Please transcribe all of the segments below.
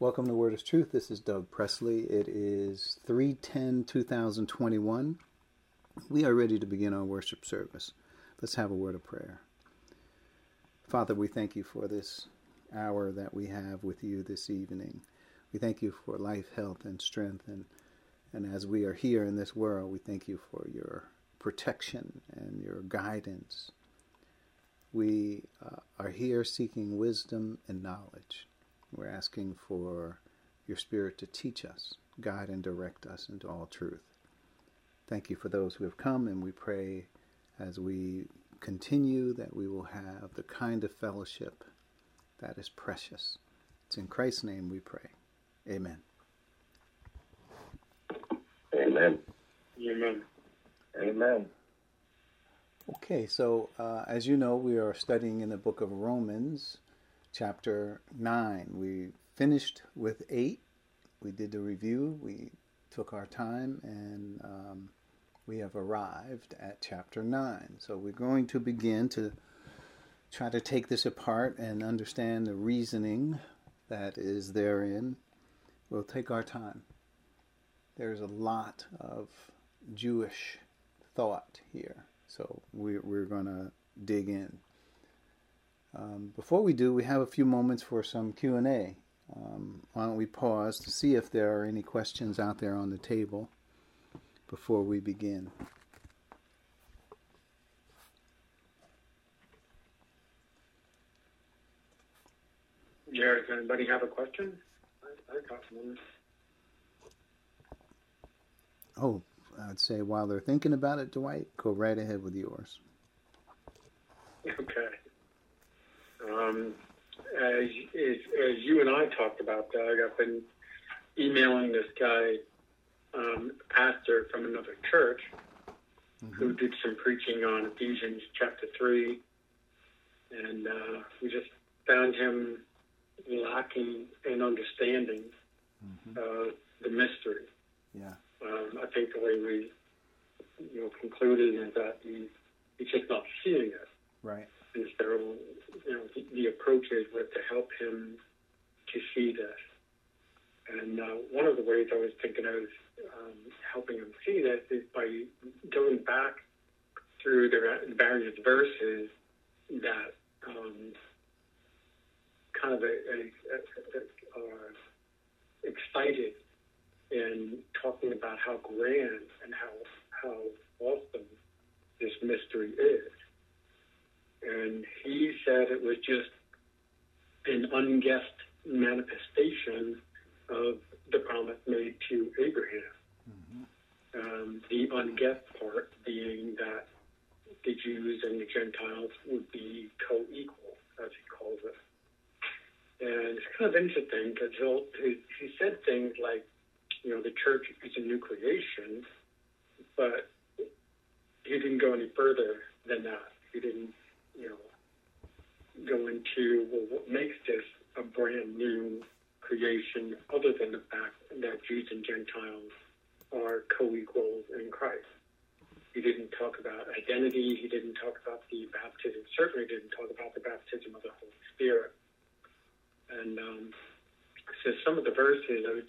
Welcome to Word of Truth. This is Doug Presley. It is 310 2021. We are ready to begin our worship service. Let's have a word of prayer. Father, we thank you for this hour that we have with you this evening. We thank you for life, health, and strength. And, and as we are here in this world, we thank you for your protection and your guidance. We uh, are here seeking wisdom and knowledge. We're asking for your Spirit to teach us, guide, and direct us into all truth. Thank you for those who have come, and we pray as we continue that we will have the kind of fellowship that is precious. It's in Christ's name we pray. Amen. Amen. Amen. Amen. Okay, so uh, as you know, we are studying in the book of Romans chapter 9. We finished with 8. We did the review, we took our time, and um, we have arrived at chapter 9. So we're going to begin to try to take this apart and understand the reasoning that is therein. We'll take our time. There's a lot of Jewish thought here, so we, we're going to dig in. Um, before we do, we have a few moments for some Q&A. Um, why don't we pause to see if there are any questions out there on the table before we begin? Jared, does anybody have a question? I, I got one. Oh, I'd say while they're thinking about it, Dwight, go right ahead with yours. Okay. Um, as, as, as you and I talked about, Doug, I've been emailing this guy, um, pastor from another church, mm-hmm. who did some preaching on Ephesians chapter 3. And uh, we just found him lacking in understanding mm-hmm. uh, the mystery. Yeah. Um, I think the way we you know, concluded is that he, he's just not seeing it. Right. And so, you know, the, the approaches were to help him to see this. And uh, one of the ways I was thinking of um, helping him see this is by going back through the various verses that um, kind of a, a, a, are excited in talking about how grand and how how awesome this mystery is. And he said it was just an unguessed manifestation of the promise made to Abraham. Mm-hmm. Um, the unguessed part being that the Jews and the Gentiles would be co equal, as he calls it. And it's kind of interesting because he, he said things like, you know, the church is a new creation, but he didn't go any further than that. He didn't you know, go into well, what makes this a brand new creation other than the fact that Jews and Gentiles are co-equals in Christ. He didn't talk about identity. He didn't talk about the baptism. Certainly didn't talk about the baptism of the Holy Spirit. And um, so some of the verses, I, was,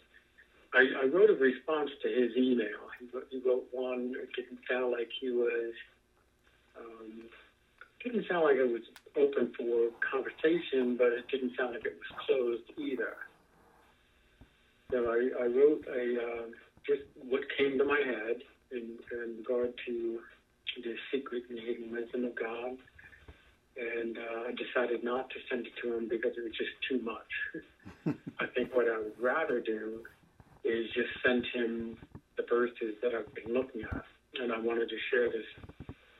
I, I wrote a response to his email. He wrote, he wrote one. It didn't sound like he was um, didn't sound like it was open for conversation, but it didn't sound like it was closed either. So I, I wrote a uh, just what came to my head in, in regard to the secret and hidden wisdom of God, and uh, I decided not to send it to him because it was just too much. I think what I would rather do is just send him the verses that I've been looking at, and I wanted to share this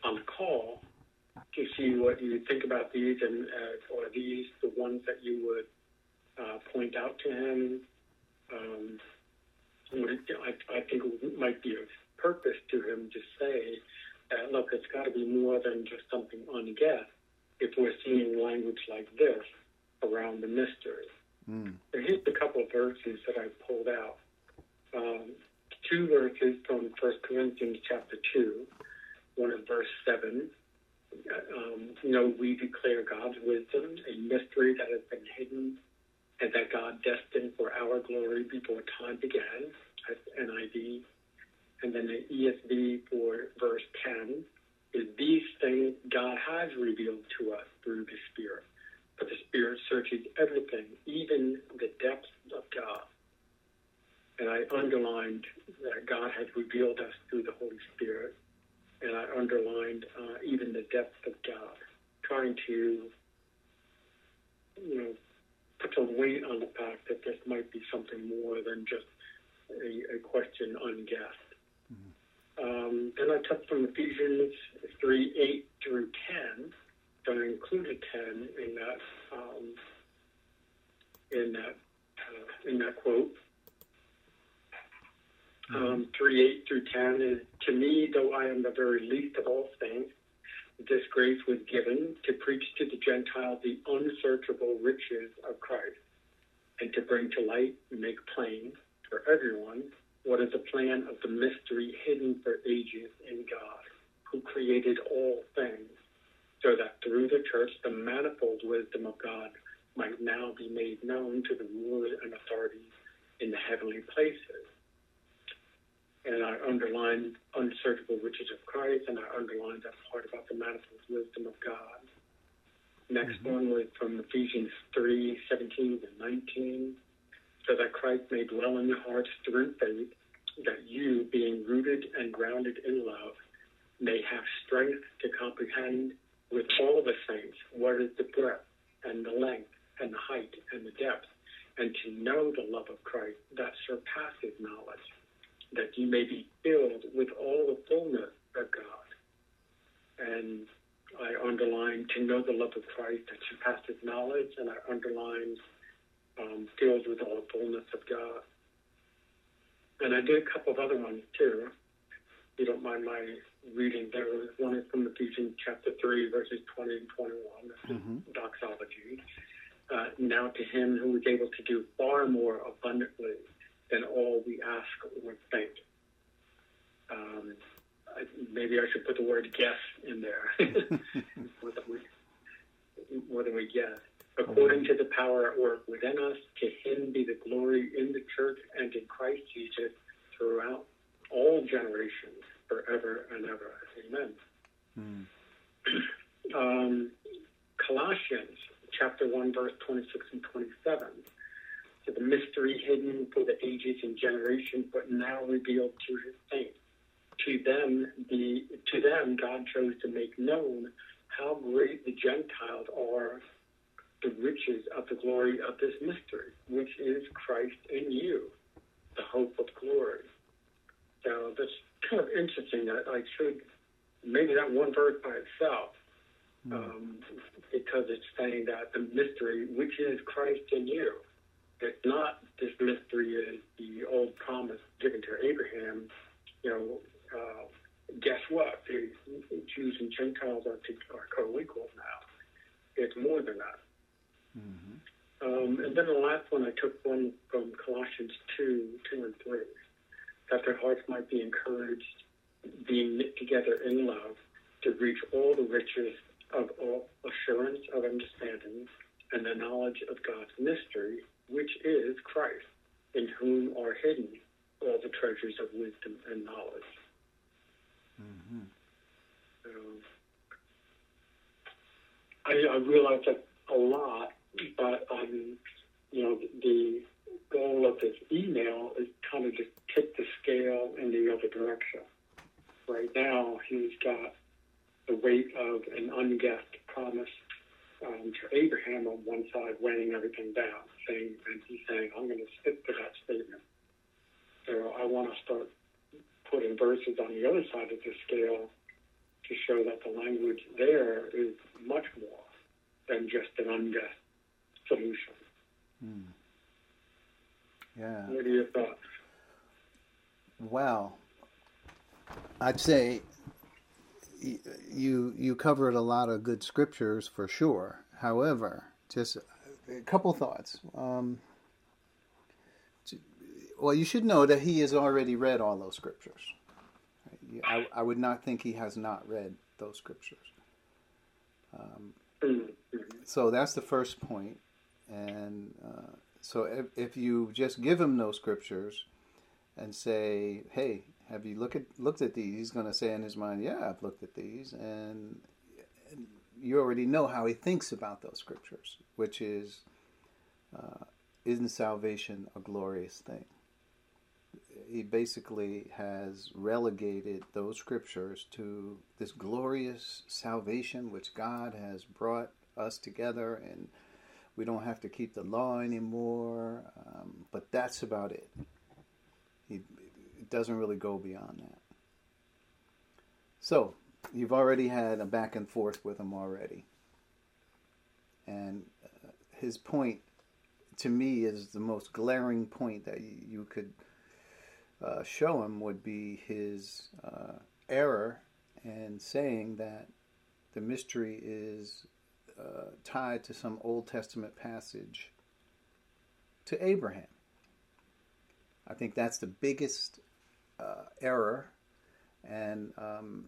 on the call to see what you think about these and uh, are these the ones that you would uh, point out to him. Um, I, I think it might be of purpose to him to say that, look, it's got to be more than just something unguessed if we're seeing language like this around the mystery. Mm. So here's a couple of verses that I pulled out. Um, two verses from 1 Corinthians chapter 2, one is verse 7 um, you know, we declare God's wisdom, a mystery that has been hidden and that God destined for our glory before time began. That's NIV. And then the ESV for verse 10 is these things God has revealed to us through the Spirit. But the Spirit searches everything, even the depths of God. And I underlined that God has revealed us through the Holy Spirit. And I underlined uh, even the depth of God, trying to, you know, put some weight on the fact that this might be something more than just a, a question unguessed. Mm-hmm. Um, then I took from Ephesians 3 8 through 10. So I included 10 in that um, in that uh, in that quote. Um, 3 8 through 10 is To me, though I am the very least of all saints, this grace was given to preach to the Gentiles the unsearchable riches of Christ, and to bring to light and make plain for everyone what is the plan of the mystery hidden for ages in God, who created all things, so that through the church the manifold wisdom of God might now be made known to the rulers and authorities in the heavenly places and I underlined unsearchable riches of Christ, and I underlined that part about the manifold wisdom of God. Next mm-hmm. one was from Ephesians 3 17 and 19. So that Christ may dwell in your hearts through faith, that you, being rooted and grounded in love, may have strength to comprehend with all the saints what is the breadth and the length and the height and the depth, and to know the love of Christ that surpasses knowledge that you may be filled with all the fullness of God. And I underline to know the love of Christ that surpasses knowledge, and I underlined um, filled with all the fullness of God. And I did a couple of other ones too. If you don't mind my reading, there was one is from Ephesians chapter 3, verses 20 and 21, mm-hmm. doxology. Uh, now to him who is able to do far more abundantly than all we ask or think. Um, I, maybe I should put the word guess in there. more, than we, more than we guess. According to the power at work within us, to him be the glory in the church and in Christ Jesus throughout all generations, forever and ever. Amen. Mm. Um, Colossians chapter 1, verse 26 and 27 to the mystery hidden for the ages and generations, but now revealed to his saints. To them, the to them, God chose to make known how great the Gentiles are, the riches of the glory of this mystery, which is Christ in you, the hope of glory. So that's kind of interesting that I should maybe that one verse by itself, hmm. um, because it's saying that the mystery, which is Christ in you it's not this mystery is the old promise given to Abraham. You know, uh, guess what? The Jews and Gentiles are, are co-equal now. It's more than that. Mm-hmm. Um, and then the last one, I took one from Colossians 2, 2 and 3, that their hearts might be encouraged, being knit together in love, to reach all the riches of all assurance of understanding and the knowledge of God's mystery, which is Christ, in whom are hidden all the treasures of wisdom and knowledge. Mm-hmm. I, I realize that a lot, but um, you know, the goal of this email is kind of to tip the scale in the other direction. Right now, he's got the weight of an unguessed promise um, to Abraham on one side, weighing everything down, saying, and he's saying, I'm going to stick to that statement. So I want to start putting verses on the other side of the scale to show that the language there is much more than just an unguessed solution. Hmm. Yeah. What are your thoughts? Well, I'd say you you covered a lot of good scriptures for sure. However, just a couple thoughts. Um, well, you should know that he has already read all those scriptures. I, I would not think he has not read those scriptures. Um, so that's the first point. And uh, so if, if you just give him those scriptures and say, "Hey, have you look at looked at these?" He's going to say in his mind, "Yeah, I've looked at these," and, and you already know how he thinks about those scriptures, which is, uh, isn't salvation a glorious thing? He basically has relegated those scriptures to this glorious salvation which God has brought us together and we don't have to keep the law anymore. Um, but that's about it. He it doesn't really go beyond that. So you've already had a back and forth with him already, and uh, his point to me is the most glaring point that you could uh, show him would be his uh, error in saying that the mystery is uh, tied to some Old Testament passage to Abraham. I think that's the biggest uh, error, and um,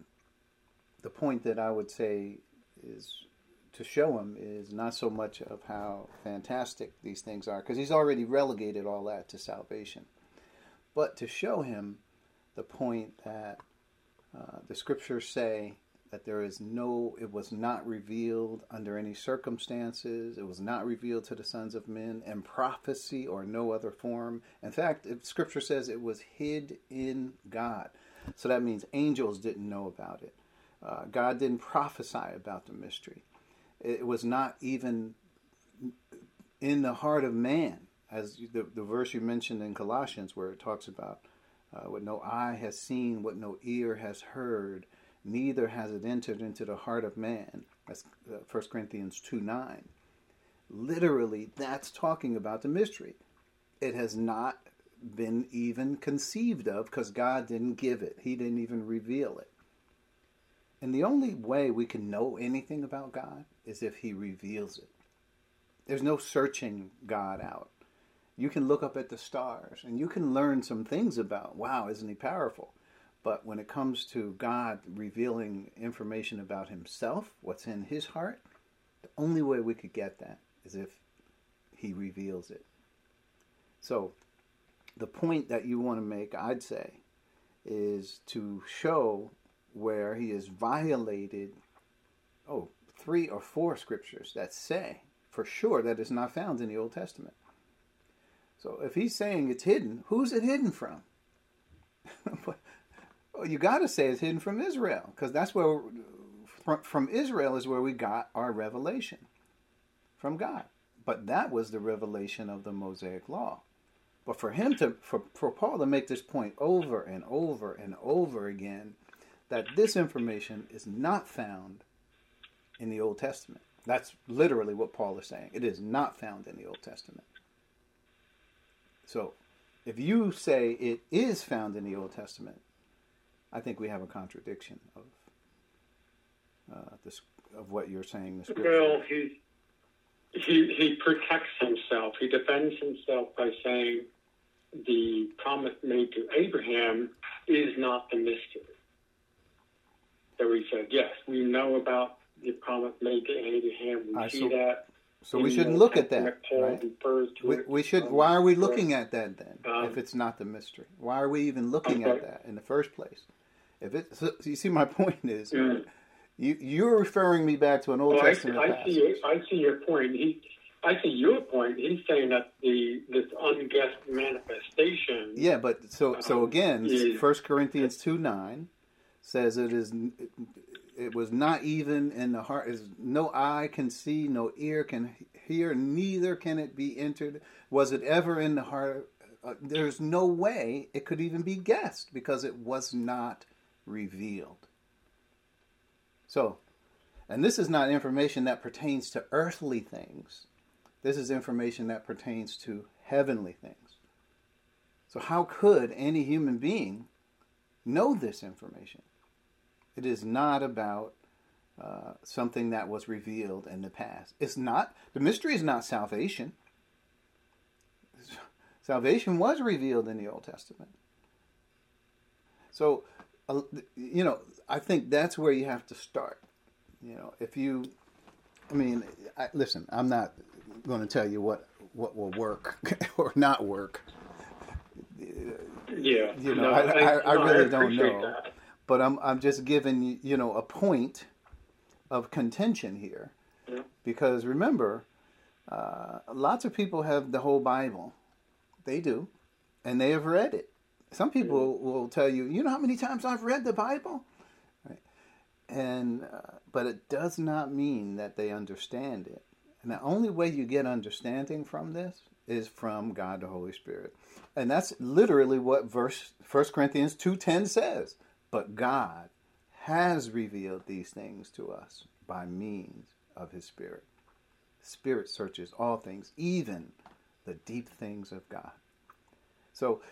the point that I would say is to show him is not so much of how fantastic these things are, because he's already relegated all that to salvation, but to show him the point that uh, the scriptures say that there is no, it was not revealed under any circumstances. It was not revealed to the sons of men in prophecy or no other form. In fact, Scripture says it was hid in God. So that means angels didn't know about it. Uh, God didn't prophesy about the mystery. It was not even in the heart of man, as the, the verse you mentioned in Colossians, where it talks about uh, what no eye has seen, what no ear has heard, neither has it entered into the heart of man. That's 1 uh, Corinthians 2 9. Literally, that's talking about the mystery. It has not been even conceived of because God didn't give it, He didn't even reveal it. And the only way we can know anything about God is if He reveals it. There's no searching God out. You can look up at the stars and you can learn some things about, wow, isn't He powerful? But when it comes to God revealing information about Himself, what's in His heart, the only way we could get that is if He reveals it. So, the point that you want to make, I'd say, is to show where He has violated, oh, three or four scriptures that say for sure that it's not found in the Old Testament. So, if He's saying it's hidden, who's it hidden from? Well, you got to say it's hidden from Israel because that's where from, from Israel is where we got our revelation from God. But that was the revelation of the Mosaic law. But for him to for, for Paul to make this point over and over and over again that this information is not found in the Old Testament. That's literally what Paul is saying. It is not found in the Old Testament. So, if you say it is found in the Old Testament, I think we have a contradiction of uh, this of what you're saying. The well, he he he protects himself. He defends himself by saying the promise made to Abraham is not the mystery. So he said, yes, we know about the promise made to Abraham. We see so, that. So we shouldn't look at that, right? We, we, should. Why are we looking at that then? Um, if it's not the mystery, why are we even looking at that in the first place? If it, so you see, my point is, mm. you you're referring me back to an Old well, Testament I see, I see, I see your point. He, I see your point. He's saying that the this unguessed manifestation. Yeah, but so so um, again, First Corinthians two nine says it is it was not even in the heart. Is no eye can see, no ear can hear, neither can it be entered. Was it ever in the heart? Uh, there's no way it could even be guessed because it was not revealed. So, and this is not information that pertains to earthly things. This is information that pertains to heavenly things. So, how could any human being know this information? It is not about uh, something that was revealed in the past. It's not, the mystery is not salvation. Salvation was revealed in the Old Testament. So, you know, I think that's where you have to start. You know, if you, I mean, I, listen, I'm not going to tell you what what will work or not work. Yeah, You know, No, I, I, I no, really don't know, that. But I'm I'm just giving you know a point of contention here, Yeah. because remember, uh, lots of people have the whole Bible, they do, and they have read it. Some people will tell you, you know how many times I've read the Bible, right? and uh, but it does not mean that they understand it. And the only way you get understanding from this is from God the Holy Spirit. And that's literally what verse 1 Corinthians 2:10 says. But God has revealed these things to us by means of his spirit. Spirit searches all things, even the deep things of God. So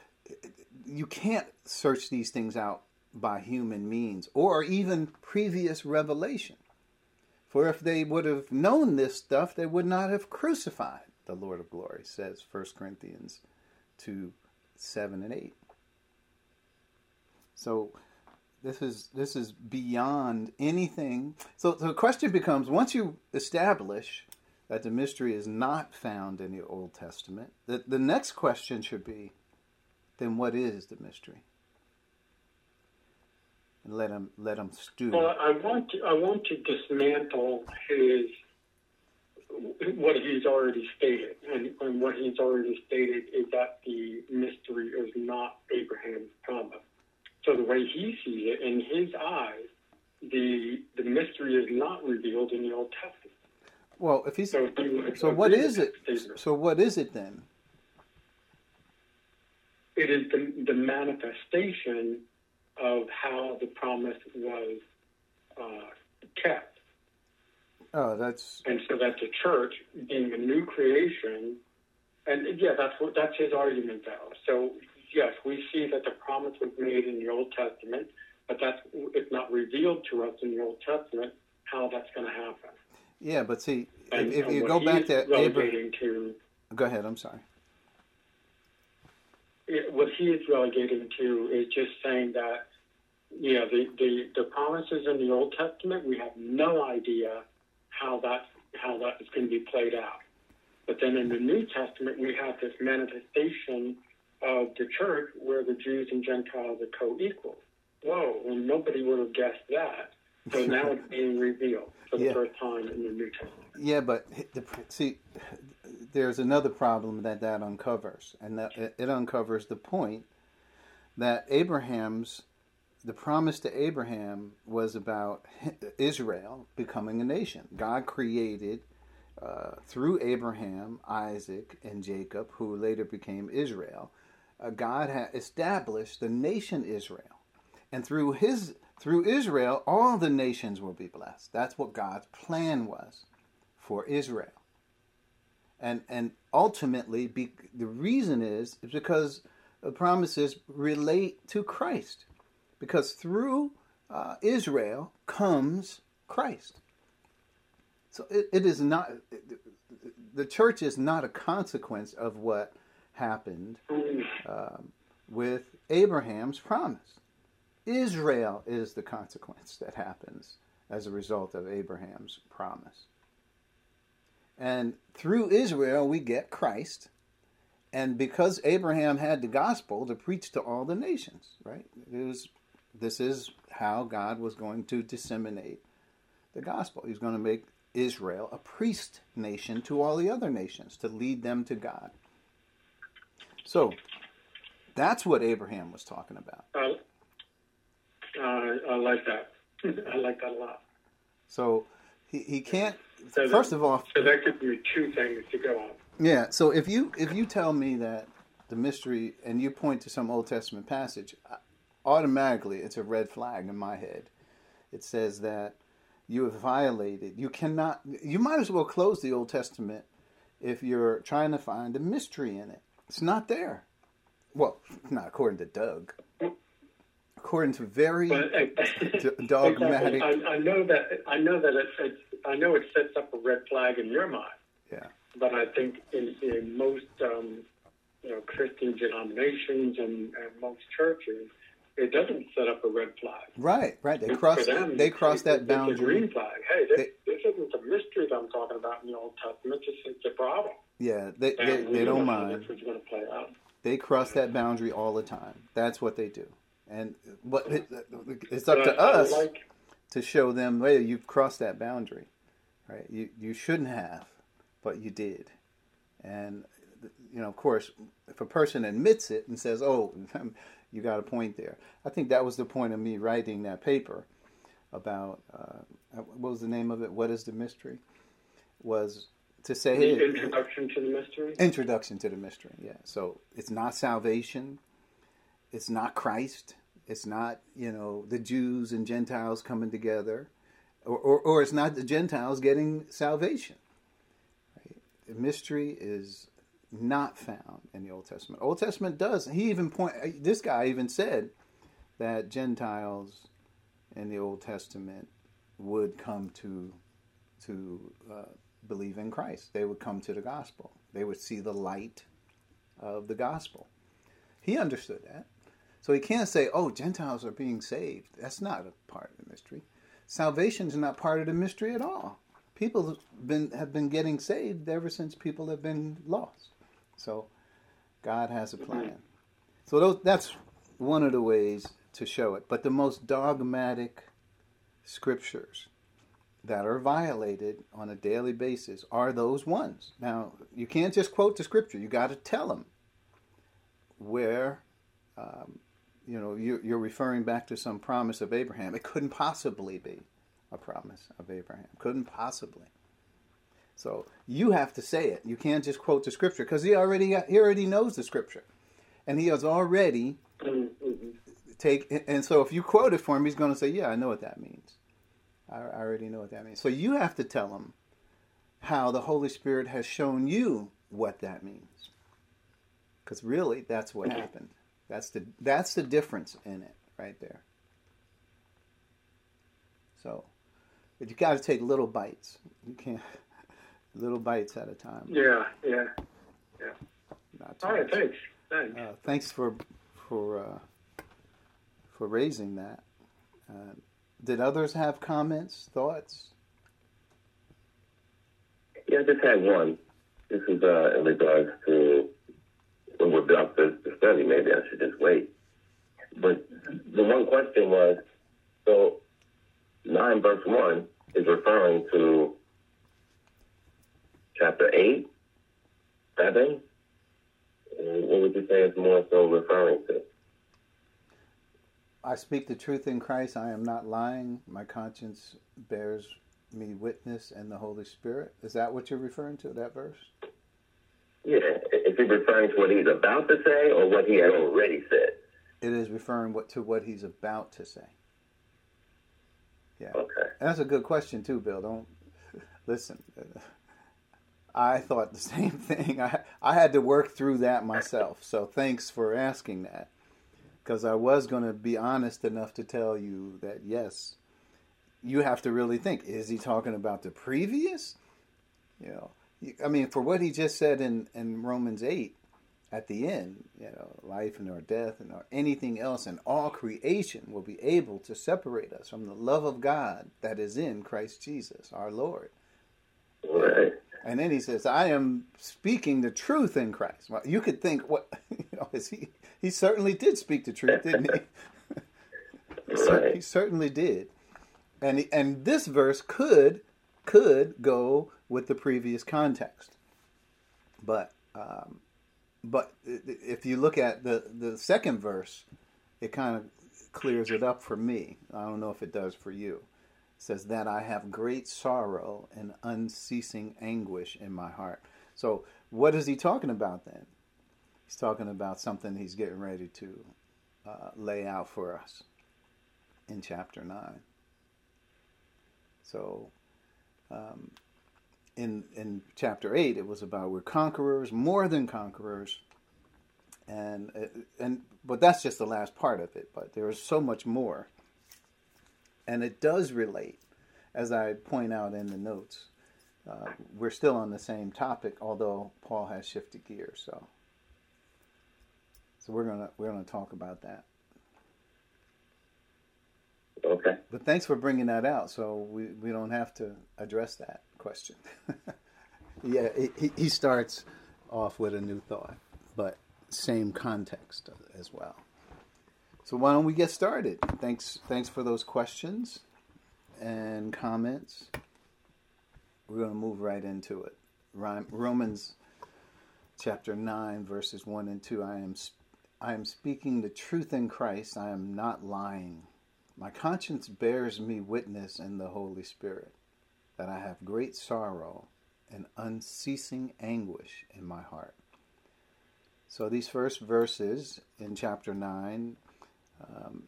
you can't search these things out by human means or even previous revelation. For if they would have known this stuff, they would not have crucified the Lord of glory, says 1 Corinthians 2 7 and 8. So this is this is beyond anything. So, so the question becomes once you establish that the mystery is not found in the Old Testament, the, the next question should be then what is the mystery? And let him let him stew. Well, I want to, I want to dismantle his what he's already stated, and, and what he's already stated is that the mystery is not Abraham's promise. So the way he sees it, in his eyes, the the mystery is not revealed in the Old Testament. well, if he's So, he so, what is it? statement. So, what is it then? It is the, the manifestation of how the promise was uh, kept. Oh, that's and so that the church, being a new creation, and yeah, that's what that's his argument though. So yes, we see that the promise was made in the Old Testament, but that's it's not revealed to us in the Old Testament how that's going to happen. yeah. But see, And, if, if you go back to Abraham, to go ahead. I'm sorry. it, what he is relegating to is just saying that yeah, the, the the promises in the Old Testament we have no idea how that how that is going to be played out. But then in the New Testament we have this manifestation of the church where the Jews and Gentiles are co-equal. Whoa! Well, nobody would have guessed that. So now it's being revealed for the Yeah. first time in the New Testament. Yeah, but the, see, there's another problem that that uncovers, and that it it uncovers the point that Abraham's the promise to Abraham was about Israel becoming a nation. God created uh, through Abraham, Isaac, and Jacob, who later became Israel. God had established the nation Israel, and through his through Israel, all the nations will be blessed. That's what God's plan was for Israel. And and ultimately, be, the reason is, is because the promises relate to Christ, because through uh, Israel comes Christ. So it, it is not the church is not a consequence of what happened um, with Abraham's promise. Israel is the consequence that happens as a result of Abraham's promise. And through Israel, we get Christ. And because Abraham had the gospel to preach to all the nations, right? It was, this is how God was going to disseminate the gospel. He's going to make Israel a priest nation to all the other nations to lead them to God. So that's what Abraham was talking about. Uh, uh, I like that. I like that a lot. So he, he can't. So First that- of all, So that gives me two things to go on. yeah. So if you if you tell me that the mystery and you point to some Old Testament passage, automatically it's a red flag in my head. It says that you have violated. You cannot. You might as well close the Old Testament if you're trying to find a mystery in it. It's not there. Well, not according to Doug. According to very But, uh, dogmatic. Exactly. I, I know that I know that it, it I know it sets up a red flag in your mind, Yeah. but I think in, in most um, you know Christian denominations and, and most churches, it doesn't set up a red flag. Right. Right. They cross. them, They cross that it's a boundary. green flag. Hey, this, They- this isn't the mystery that I'm talking about in the Old Testament. It's, it's a problem. Yeah, they they, they don't mind. This going to play out. They cross that boundary all the time. That's what they do. And what it, it's up to us like to show them, hey, you've crossed that boundary, right? You you shouldn't have, but you did. And you know, of course, if a person admits it and says, "Oh, you got a point there," I think that was the point of me writing that paper about uh, what was the name of it? What is the mystery? Was to say, the hey, introduction to the mystery. Introduction to the mystery, yeah. So it's not salvation. It's not Christ. It's not, you know, the Jews and Gentiles coming together. Or, or, or it's not the Gentiles getting salvation. Right? The mystery is not found in the Old Testament. Old Testament does. He even point. This guy even said that Gentiles in the Old Testament would come to to uh, believe in Christ. They would come to the gospel. They would see the light of the gospel. He understood that. So he can't say, oh, Gentiles are being saved. That's not a part of the mystery. Salvation is not part of the mystery at all. People have been, have been getting saved ever since people have been lost. So God has a plan. So those, that's one of the ways to show it. But the most dogmatic scriptures that are violated on a daily basis are those ones. Now, you can't just quote the scripture. You got to tell them where, um, you know, you're, you're referring back to some promise of Abraham. It couldn't possibly be a promise of Abraham. Couldn't possibly. So you have to say it. You can't just quote the scripture because he already he already knows the scripture, and he has already Mm-hmm. take. And so if you quote it for him, he's going to say, "Yeah, I know what that means. I, I already know what that means." So you have to tell them how the Holy Spirit has shown you what that means, because really, that's what happened. That's the that's the difference in it right there. So, but you got to take little bites. You can't little bites at a time. Yeah, yeah. Yeah. Not too All right, much. thanks. Thanks. Uh, thanks for for uh, for raising that. Uh, did others have comments, thoughts? Yeah, I just had one. This is uh, in regards to when we're about to the study. Maybe I should just wait. But the one question was, so nine verse one is referring to chapter eight, seven. What would you say is more so referring to? I speak the truth in Christ. I am not lying. My conscience bears me witness, and the Holy Spirit. Is that what you're referring to? That verse? Yeah, is he referring to what he's about to say or what he had already said? It is referring what to what he's about to say. Yeah. Okay. That's a good question too, Bill. Don't listen. I thought the same thing. I I had to work through that myself. So thanks for asking that, because I was going to be honest enough to tell you that yes, you have to really think: is he talking about the previous? You know, I mean, for what he just said in in Romans eight, at the end, you know, life and or death and or anything else and all creation will be able to separate us from the love of God that is in Christ Jesus, our Lord. Right. And then he says, "I am speaking the truth in Christ." Well, you could think, what you know, is he? He certainly did speak the truth, didn't he? he, cer- he certainly did. And he- and this verse could could go with the previous context, but um, but if you look at the the second verse, it kind of clears it up for me. I don't know if it does for you. Says that I have great sorrow and unceasing anguish in my heart. So what is he talking about then? He's talking about something he's getting ready to uh, lay out for us in chapter nine. So. Um, in in chapter eight, it was about we're conquerors, more than conquerors, and uh, and but that's just the last part of it. But there is so much more, and it does relate, as I point out in the notes. Uh, we're still on the same topic, although Paul has shifted gears. So, so we're gonna we're gonna talk about that. Okay. But thanks for bringing that out, so we, we don't have to address that question. yeah, he, he starts off with a new thought, but same context as well. So why don't we get started? Thanks thanks for those questions and comments. We're going to move right into it. Romans chapter 9 verses 1 and 2 I am I am speaking the truth in Christ. I am not lying. My conscience bears me witness in the Holy Spirit that I have great sorrow and unceasing anguish in my heart. So these first verses in chapter 9 um,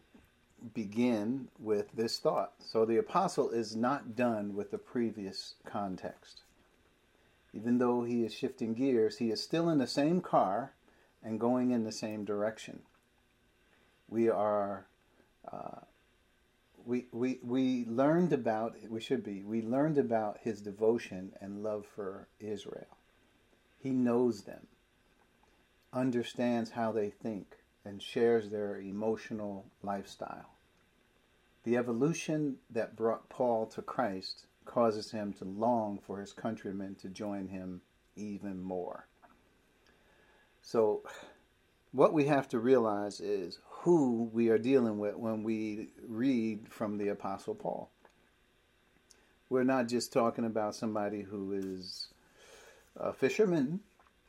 begin with this thought. So the apostle is not done with the previous context. Even though he is shifting gears, he is still in the same car and going in the same direction. We are, uh, we, we, we learned about, we should be, we learned about his devotion and love for Israel. He knows them, understands how they think, and shares their emotional lifestyle. The evolution that brought Paul to Christ causes him to long for his countrymen to join him even more. So, what we have to realize is who we are dealing with when we read from the Apostle Paul. We're not just talking about somebody who is a fisherman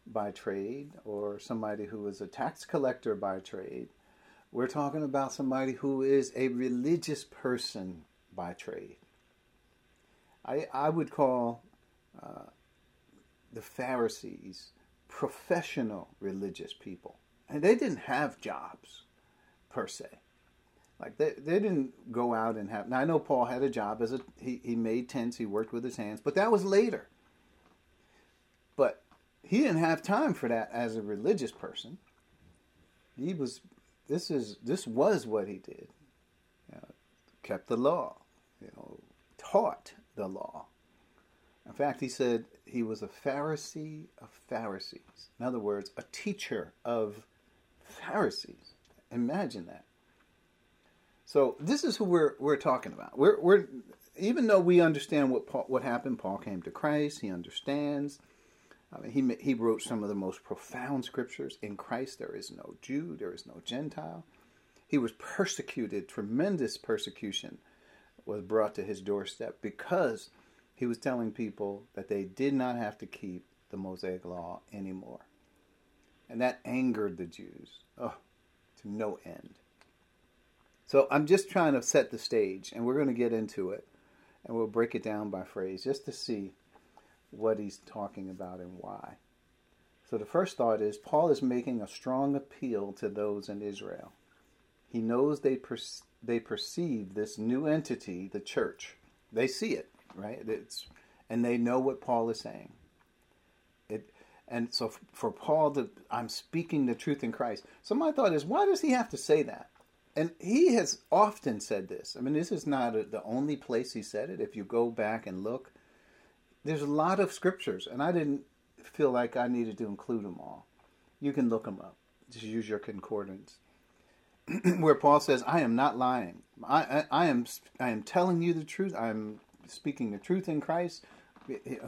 by trade or somebody who is a tax collector by trade. We're talking about somebody who is a religious person by trade. I, I would call uh, the Pharisees professional religious people. And they didn't have jobs per se. Like they, they didn't go out and have. Now I know Paul had a job as a he, he made tents, he worked with his hands, but that was later. But he didn't have time for that as a religious person. He was this is this was what he did. You know, kept the law, you know, taught the law. In fact, he said he was a Pharisee of Pharisees. In other words, a teacher of Pharisees. Imagine that. So this is who we're we're talking about. We're we're even though we understand what Paul, what happened, Paul came to Christ. He understands. I mean, he he wrote some of the most profound scriptures. In Christ, there is no Jew, there is no Gentile. He was persecuted. Tremendous persecution was brought to his doorstep because he was telling people that they did not have to keep the Mosaic law anymore. And that angered the Jews oh, to no end. So I'm just trying to set the stage, and we're going to get into it, and we'll break it down by phrase just to see what he's talking about and why. So the first thought is Paul is making a strong appeal to those in Israel. He knows they per- they perceive this new entity, the church. They see it right? It's and they know what Paul is saying. It and so for Paul to I'm speaking the truth in Christ. So my thought is, why does he have to say that? And he has often said this. I mean, this is not a, the only place he said it. If you go back and look, there's a lot of scriptures, and I didn't feel like I needed to include them all. You can look them up. Just use your concordance. Where Paul says, "I am not lying. I, I, I am I am telling you the truth. I am speaking the truth in Christ.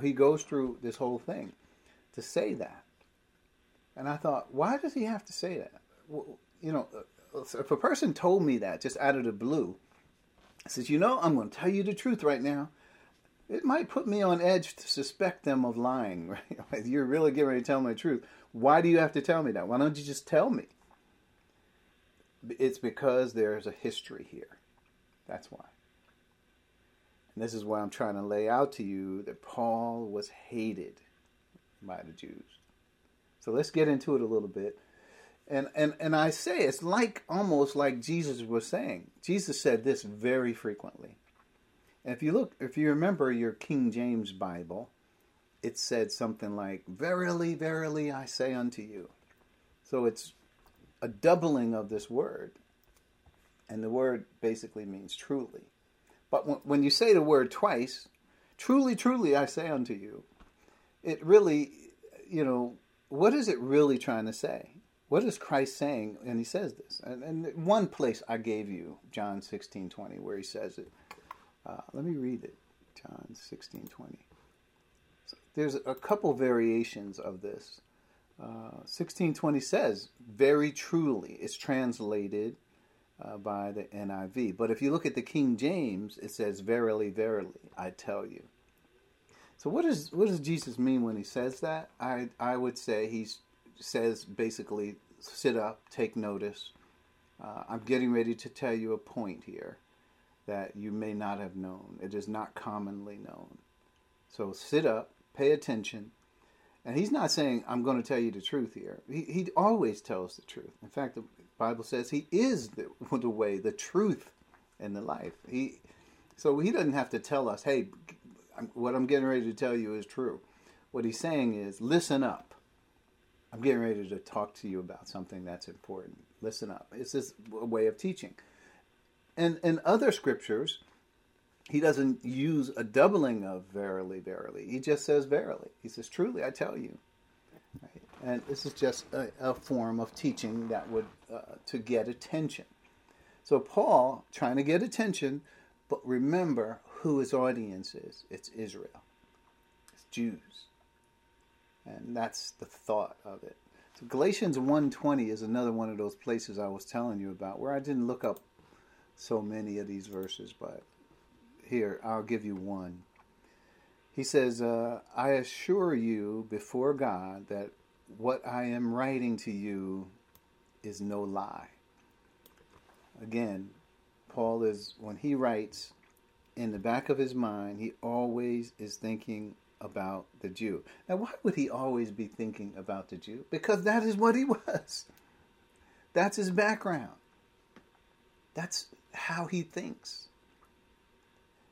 He goes through this whole thing to say that. And I thought, why does he have to say that? You know, uh, if a person told me that just out of the blue, says, you know, I'm going to tell you the truth right now. It might put me on edge to suspect them of lying. Right? You're really getting ready to tell me the truth. Why do you have to tell me that? Why don't you just tell me? It's because there's a history here. That's why. And this is why I'm trying to lay out to you that Paul was hated by the Jews. So let's get into it a little bit. And, and, and I say it's like almost like Jesus was saying. Jesus said this very frequently. If you look, if you remember your King James Bible, it said something like, Verily, verily, I say unto you. So it's a doubling of this word. And the word basically means truly. But when you say the word twice, truly, truly, I say unto you, it really, you know, what is it really trying to say? what is Christ saying? And he says this. And, and one place I gave you, John 16 20, where he says it. Uh, let me read it. John 16 20. So there's a couple variations of this. Uh, 1620 says, very truly. It's translated uh, by the NIV. But if you look at the King James, it says, verily, verily, I tell you. So what, is, what does Jesus mean when he says that? I, I would say he says basically, sit up, take notice. Uh, I'm getting ready to tell you a point here that you may not have known. It is not commonly known. So sit up, pay attention. And he's not saying, I'm going to tell you the truth here. He, he always tells the truth. In fact, the Bible says he is the, the way, the truth, and the life. He, so he doesn't have to tell us, hey, what I'm getting ready to tell you is true. What he's saying is, listen up. I'm getting ready to talk to you about something that's important. Listen up. It's this a way of teaching. And in other scriptures, he doesn't use a doubling of verily, verily. He just says verily. He says, truly, I tell you. Right? And this is just a, a, form of teaching that would, uh, to get attention. So Paul, trying to get attention, but remember who his audience is. It's Israel. It's Jews and that's the thought of it. So Galatians 1:20 is another one of those places I was telling you about where I didn't look up so many of these verses, but here I'll give you one. He says, uh, "I assure you before God that what I am writing to you is no lie." Again, Paul is when he writes in the back of his mind, he always is thinking about the Jew. Now, why would he always be thinking about the Jew? Because that is what he was. That's his background. That's how he thinks.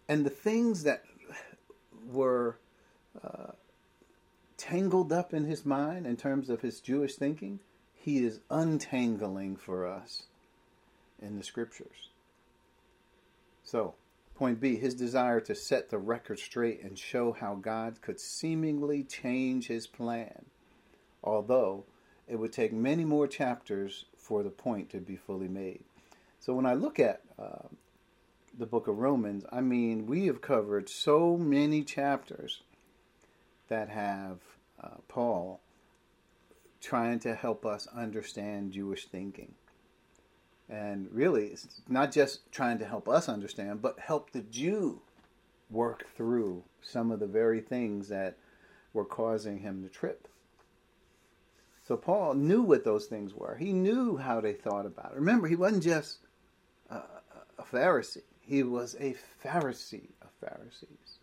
And the things that were uh, tangled up in his mind in terms of his Jewish thinking, he is untangling for us in the scriptures. So, Point B, his desire to set the record straight and show how God could seemingly change his plan, although it would take many more chapters for the point to be fully made. So when I look at uh, the book of Romans, I mean, we have covered so many chapters that have uh, Paul trying to help us understand Jewish thinking. And really, it's not just trying to help us understand, but help the Jew work through some of the very things that were causing him to trip. So Paul knew what those things were. He knew how they thought about it. Remember, he wasn't just a, a Pharisee. He was a Pharisee of Pharisees.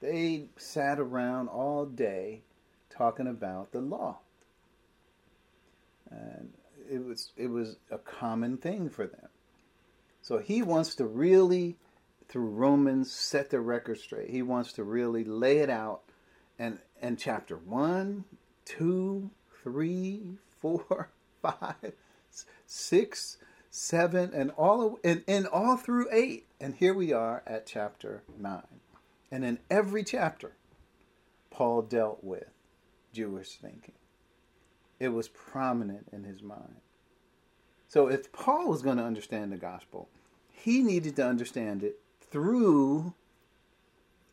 They sat around all day talking about the law. And it was it was a common thing for them. So he wants to really, through Romans, set the record straight. He wants to really lay it out, and and chapter one, two, three, four, five, six, seven, and all and, and all through eight. And here we are at chapter nine. And in every chapter, Paul dealt with Jewish thinking. It was prominent in his mind. So if Paul was going to understand the gospel, he needed to understand it through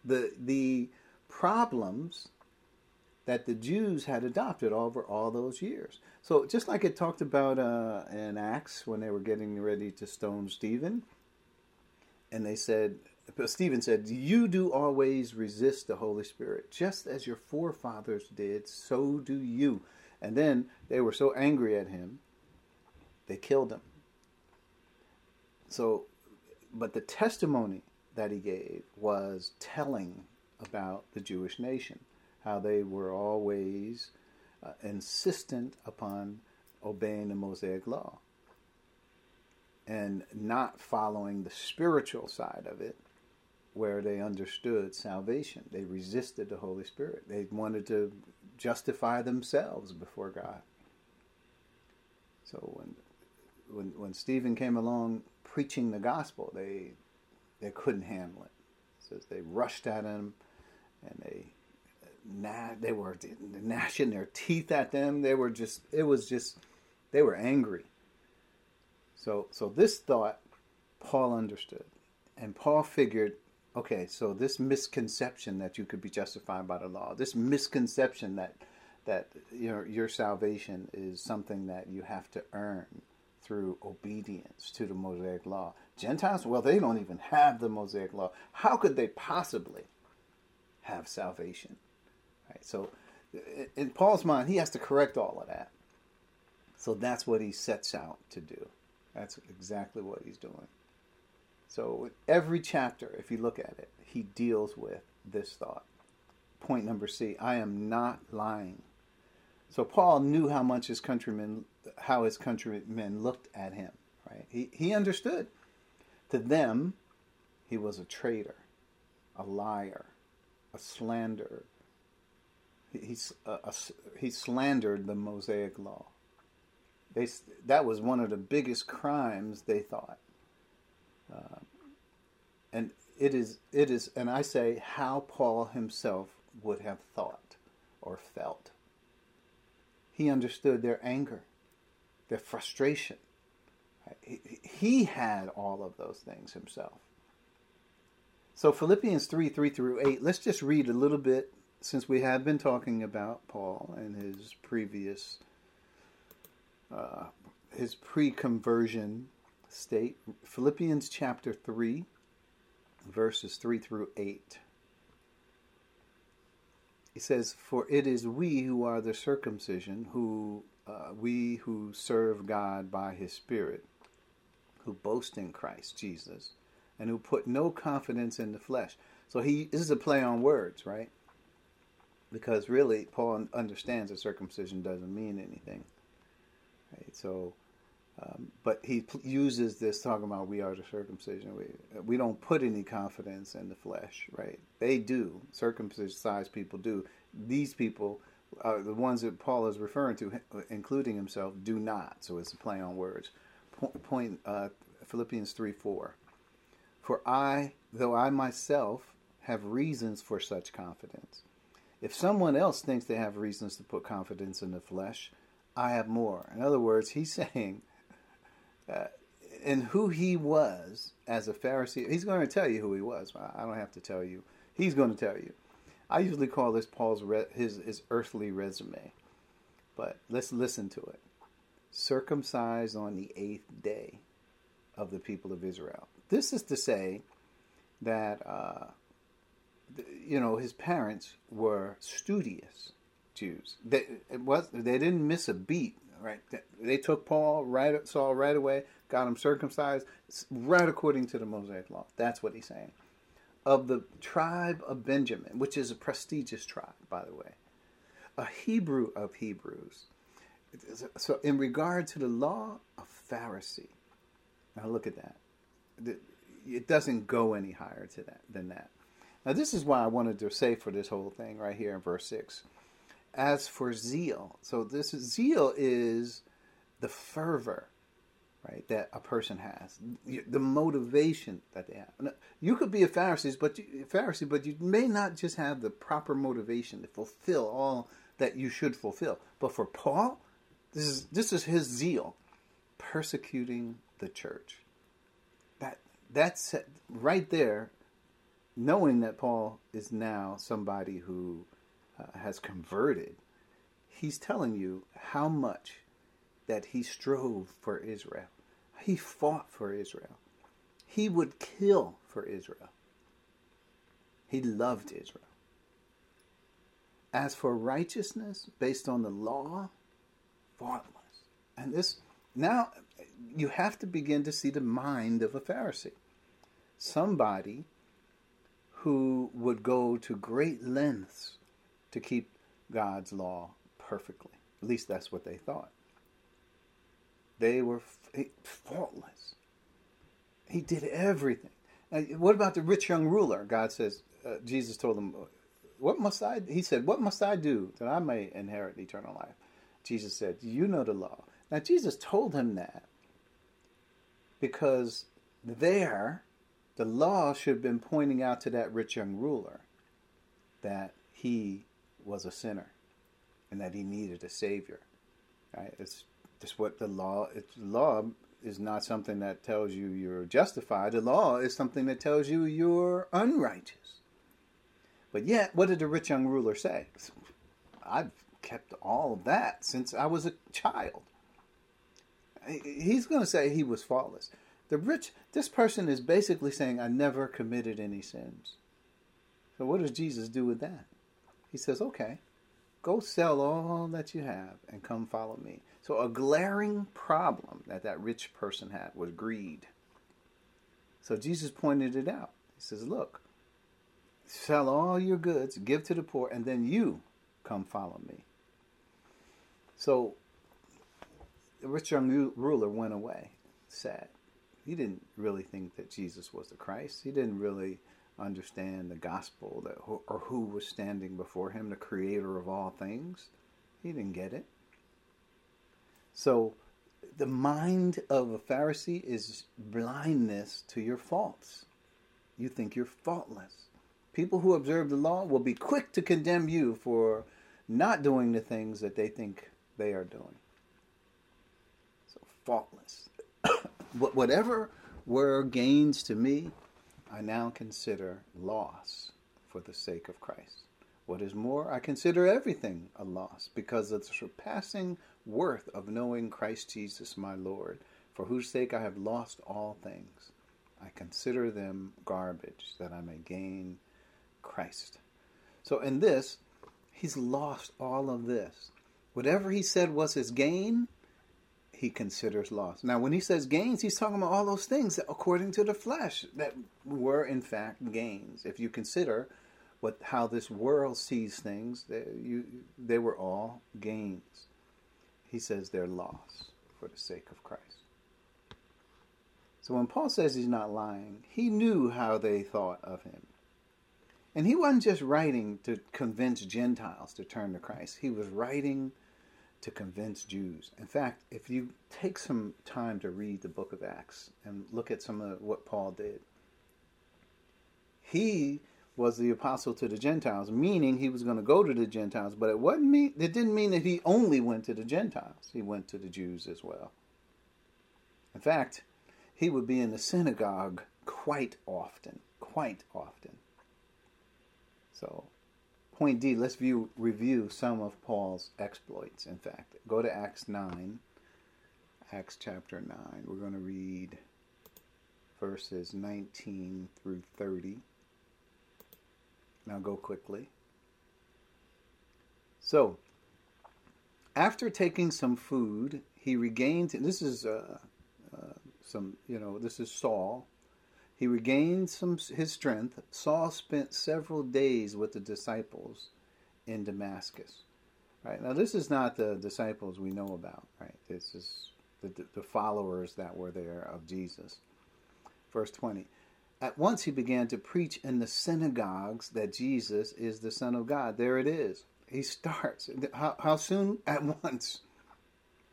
the the problems that the Jews had adopted over all those years. So just like it talked about uh, in Acts when they were getting ready to stone Stephen, and they said, Stephen said, "You do always resist the Holy Spirit, just as your forefathers did. So do you." And then they were so angry at him, they killed him. So, but the testimony that he gave was telling about the Jewish nation, how they were always uh, insistent upon obeying the Mosaic law and not following the spiritual side of it where they understood salvation. They resisted the Holy Spirit. They wanted to justify themselves before God. So when when when Stephen came along preaching the gospel, they they couldn't handle it. says they rushed at him, and they they were gnashing their teeth at them. They were just it was just They were angry. So, so this thought Paul understood. And Paul figured, okay, so this misconception that you could be justified by the law, this misconception that that your your salvation is something that you have to earn through obedience to the Mosaic law. Gentiles, well, they don't even have the Mosaic law. How could they possibly have salvation? So, in Paul's mind, he has to correct all of that. So that's what he sets out to do. That's exactly what he's doing. So every chapter, if you look at it, he deals with this thought. Point number C, I am not lying. So Paul knew how much his countrymen, how his countrymen looked at him. Right? He he understood. To them, he was a traitor, a liar, a slanderer. He, he's a, a, he slandered the Mosaic law. They that was one of the biggest crimes they thought. Uh, and it is it is and I say how Paul himself would have thought or felt. He understood their anger, their frustration. He, he had all of those things himself. So Philippians 3 3 through 8, let's just read a little bit since we have been talking about Paul and his previous, uh, his pre conversion state. Philippians chapter 3, verses 3 through 8. He says, For it is we who are the circumcision, who uh, we who serve God by his Spirit, who boast in Christ Jesus, and who put no confidence in the flesh. So he this is a play on words, right? Because really, Paul understands that circumcision doesn't mean anything. Right? So um, but he uses this talking about we are the circumcision. We we don't put any confidence in the flesh, right? They do. Circumcised people do. These people, uh, the ones that Paul is referring to, including himself, do not. So it's a play on words. Point, point uh, Philippians three four. For I, though I myself have reasons for such confidence, if someone else thinks they have reasons to put confidence in the flesh, I have more. In other words, he's saying uh, and who he was as a Pharisee. He's going to tell you who he was. I don't have to tell you. He's going to tell you. I usually call this Paul's re- his his earthly resume, but let's listen to it. Circumcised on the eighth day of the people of Israel. This is to say that uh, you know his parents were studious Jews. They it was they didn't miss a beat right? They took Paul right Saul right away, got him circumcised, right according to the Mosaic law. That's what he's saying. Of the tribe of Benjamin, which is a prestigious tribe, by the way, a Hebrew of Hebrews. So, in regard to the law, a Pharisee. Now, look at that. It doesn't go any higher to that than that. Now, this is why I wanted to say for this whole thing right here in verse six as for zeal, so this zeal is the fervor, right, that a person has, the motivation that they have. You could be a Pharisee, but you, Pharisee, but you may not just have the proper motivation to fulfill all that you should fulfill. But for Paul, this is this is his zeal, persecuting the church. That that's right there, knowing that Paul is now somebody who uh, has converted, he's telling you how much that he strove for Israel. He fought for Israel. He would kill for Israel. He loved Israel. As for righteousness based on the law, faultless. And this, now you have to begin to see the mind of a Pharisee. Somebody who would go to great lengths to keep God's law perfectly. At least that's what they thought. They were faultless. He did everything. Now, what about the rich young ruler? God says, uh, Jesus told him, What must I? He said, What must I do that I may inherit eternal life? Jesus said, You know the law. Now, Jesus told him that because there, the law should have been pointing out to that rich young ruler that he was a sinner and that he needed a savior. Right? It's Just what the law. It's law is not something that tells you you're justified. The law is something that tells you you're unrighteous. But yet, what did the rich young ruler say? I've kept all of that since I was a child. He's going to say he was faultless. The rich, this person is basically saying, I never committed any sins. So, what does Jesus do with that? He says, okay, go sell all that you have and come follow me. So, a glaring problem that that rich person had was greed. So, Jesus pointed it out. He says, look, sell all your goods, give to the poor, and then you come follow me. So, the rich young ruler went away sad. He didn't really think that Jesus was the Christ. He didn't really understand the gospel that, or who was standing before him, the creator of all things. He didn't get it. So, the mind of a Pharisee is blindness to your faults. You think you're faultless. People who observe the law will be quick to condemn you for not doing the things that they think they are doing. So, faultless. Whatever were gains to me, I now consider loss for the sake of Christ. What is more, I consider everything a loss because of the surpassing worth of knowing Christ Jesus my Lord, for whose sake I have lost all things. I consider them garbage that I may gain Christ. So in this, he's lost all of this. Whatever he said was his gain, he considers loss. Now, when he says gains, he's talking about all those things according to the flesh that were in fact gains. If you consider what how this world sees things, they, you, they were all gains. He says they're loss for the sake of Christ. So when Paul says he's not lying, he knew how they thought of him. And he wasn't just writing to convince Gentiles to turn to Christ. He was writing to convince Jews. In fact, if you take some time to read the book of Acts and look at some of what Paul did, he was the apostle to the Gentiles, meaning he was going to go to the Gentiles, but it wasn't mean it didn't mean that he only went to the Gentiles. He went to the Jews as well. In fact, he would be in the synagogue quite often, quite often. So Point D, let's view, review some of Paul's exploits, in fact. Go to Acts 9, Acts chapter 9. We're going to read verses 19 through 30. Now go quickly. So, after taking some food, he regained. This is uh, uh, some, you know, this is Saul. He regained some his strength. Saul spent several days with the disciples in Damascus. Right now, this is not the disciples we know about. Right, this is the, the followers that were there of Jesus. Verse twenty. At once he began to preach in the synagogues that Jesus is the Son of God. There it is. He starts. How, how soon? At once.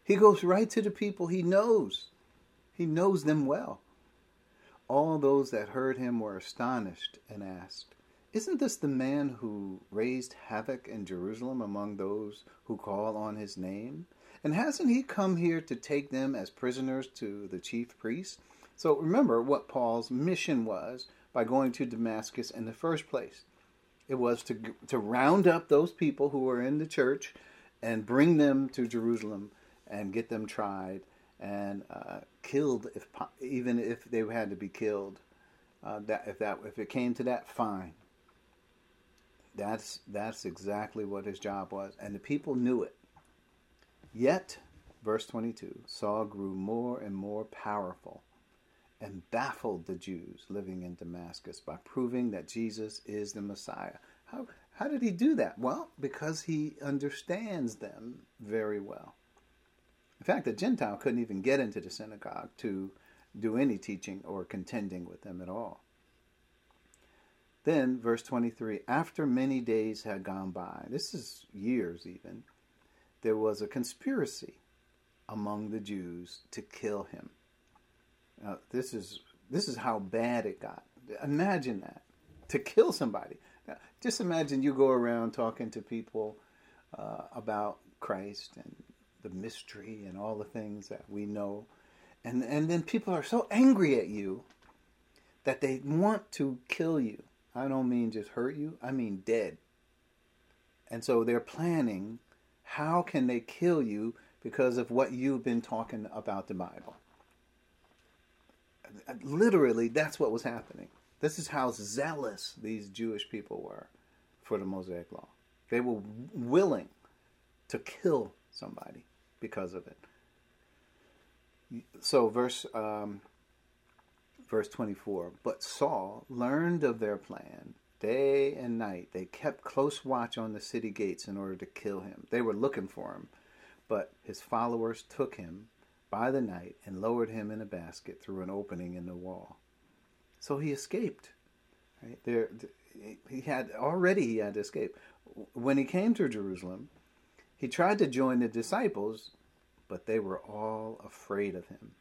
He goes right to the people he knows. He knows them well. All those that heard him were astonished and asked, Isn't this the man who raised havoc in Jerusalem among those who call on his name? And hasn't he come here to take them as prisoners to the chief priests? So remember what Paul's mission was by going to Damascus in the first place. It was to, to round up those people who were in the church and bring them to Jerusalem and get them tried and uh, killed if even if they had to be killed. Uh, that if that if it came to that, fine. That's that's exactly what his job was, and the people knew it. Yet, verse twenty-two, Saul grew more and more powerful, and baffled the Jews living in Damascus by proving that Jesus is the Messiah. How how did he do that? Well, because he understands them very well. In fact, a Gentile couldn't even get into the synagogue to do any teaching or contending with them at all. Then, verse 23 after many days had gone by, this is years even, there was a conspiracy among the Jews to kill him. Now, this is this is how bad it got. Imagine that to kill somebody. Now, just imagine you go around talking to people uh, about Christ and the mystery and all the things that we know. And, and then people are so angry at you that they want to kill you. I don't mean just hurt you, I mean dead. And so they're planning how can they kill you because of what you've been talking about the Bible. Literally, that's what was happening. This is how zealous these Jewish people were for the Mosaic Law. They were willing to kill somebody because of it. So, verse um, verse twenty four. But Saul learned of their plan day and night. They kept close watch on the city gates in order to kill him. They were looking for him, but his followers took him by the night and lowered him in a basket through an opening in the wall. So he escaped. Right there, he had already he had escaped. When he came to Jerusalem, he tried to join the disciples, but they were all afraid of him,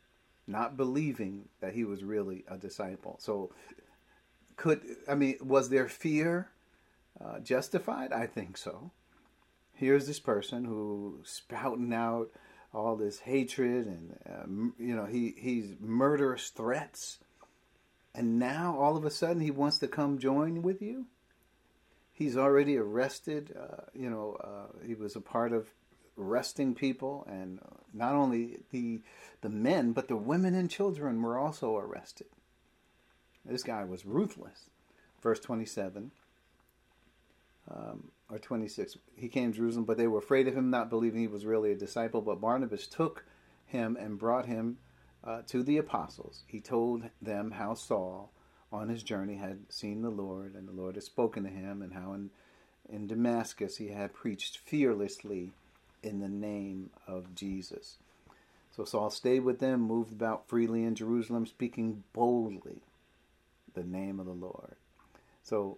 not believing that he was really a disciple. So, could I mean, was their fear uh, justified? I think so. Here's this person who spouting out all this hatred and uh, you know he he's murderous threats and now all of a sudden he wants to come join with you he's already arrested uh, you know uh, he was a part of arresting people and not only the the men but the women and children were also arrested this guy was ruthless verse 27 um, or 26. He came to Jerusalem, but they were afraid of him, not believing he was really a disciple. But Barnabas took him and brought him uh, to the apostles. He told them how Saul, on his journey, had seen the Lord, and the Lord had spoken to him, and how in, in Damascus he had preached fearlessly in the name of Jesus. So Saul stayed with them, moved about freely in Jerusalem, speaking boldly the name of the Lord. So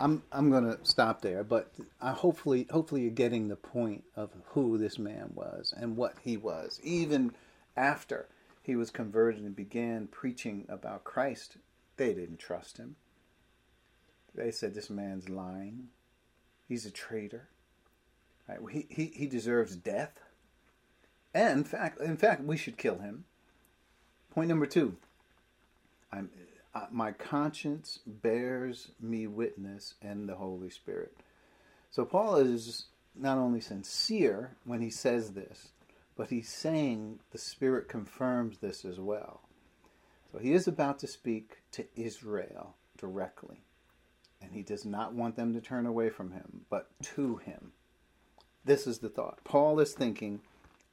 I'm I'm going to stop there, but I hopefully hopefully you're getting the point of who this man was and what he was, even after he was converted and began preaching about Christ. They didn't trust him. They said this man's lying. He's a traitor. Right? He, he, he deserves death. And in fact, in fact, we should kill him. Point number two. I'm uh, my conscience bears me witness and the Holy Spirit. So Paul is not only sincere when he says this, but he's saying the Spirit confirms this as well. So he is about to speak to Israel directly. And he does not want them to turn away from him, but to him. This is the thought. Paul is thinking,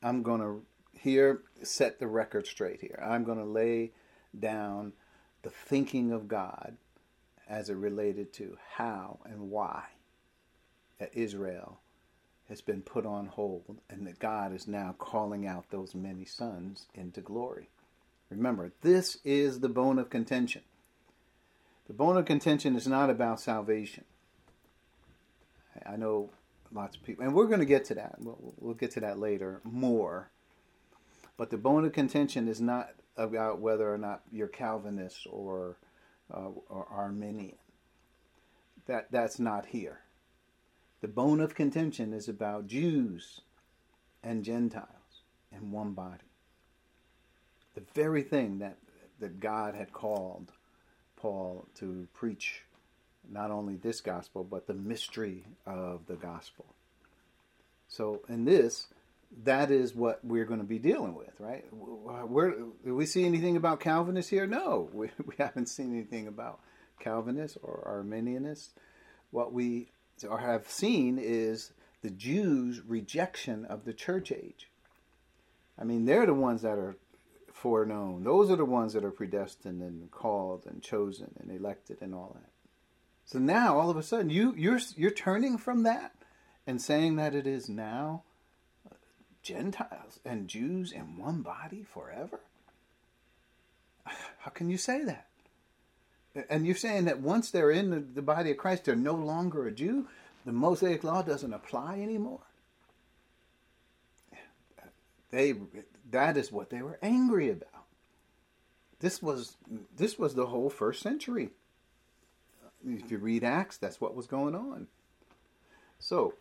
I'm going to here set the record straight here. I'm going to lay down the thinking of God as it related to how and why that Israel has been put on hold and that God is now calling out those many sons into glory. Remember, this is the bone of contention. The bone of contention is not about salvation. I know lots of people, and we're going to get to that. We'll, we'll get to that later more. But the bone of contention is not about whether or not you're Calvinist or uh, or Arminian. That that's not here. The bone of contention is about Jews and Gentiles in one body. The very thing that that God had called Paul to preach not only this gospel but the mystery of the gospel. So in this that is what we're going to be dealing with, right? Where, do we see anything about Calvinists here? No, we, we haven't seen anything about Calvinists or Arminianists. What we have seen is the Jews' rejection of the church age. I mean, they're the ones that are foreknown. Those are the ones that are predestined and called and chosen and elected and all that. So now, all of a sudden, you you're you're turning from that and saying that it is now Gentiles and Jews in one body forever? How can you say that? And you're saying that once they're in the, the body of Christ, they're no longer a Jew? The Mosaic law doesn't apply anymore? They, that is what they were angry about. This was, this was the whole first century. If you read Acts, that's what was going on. So,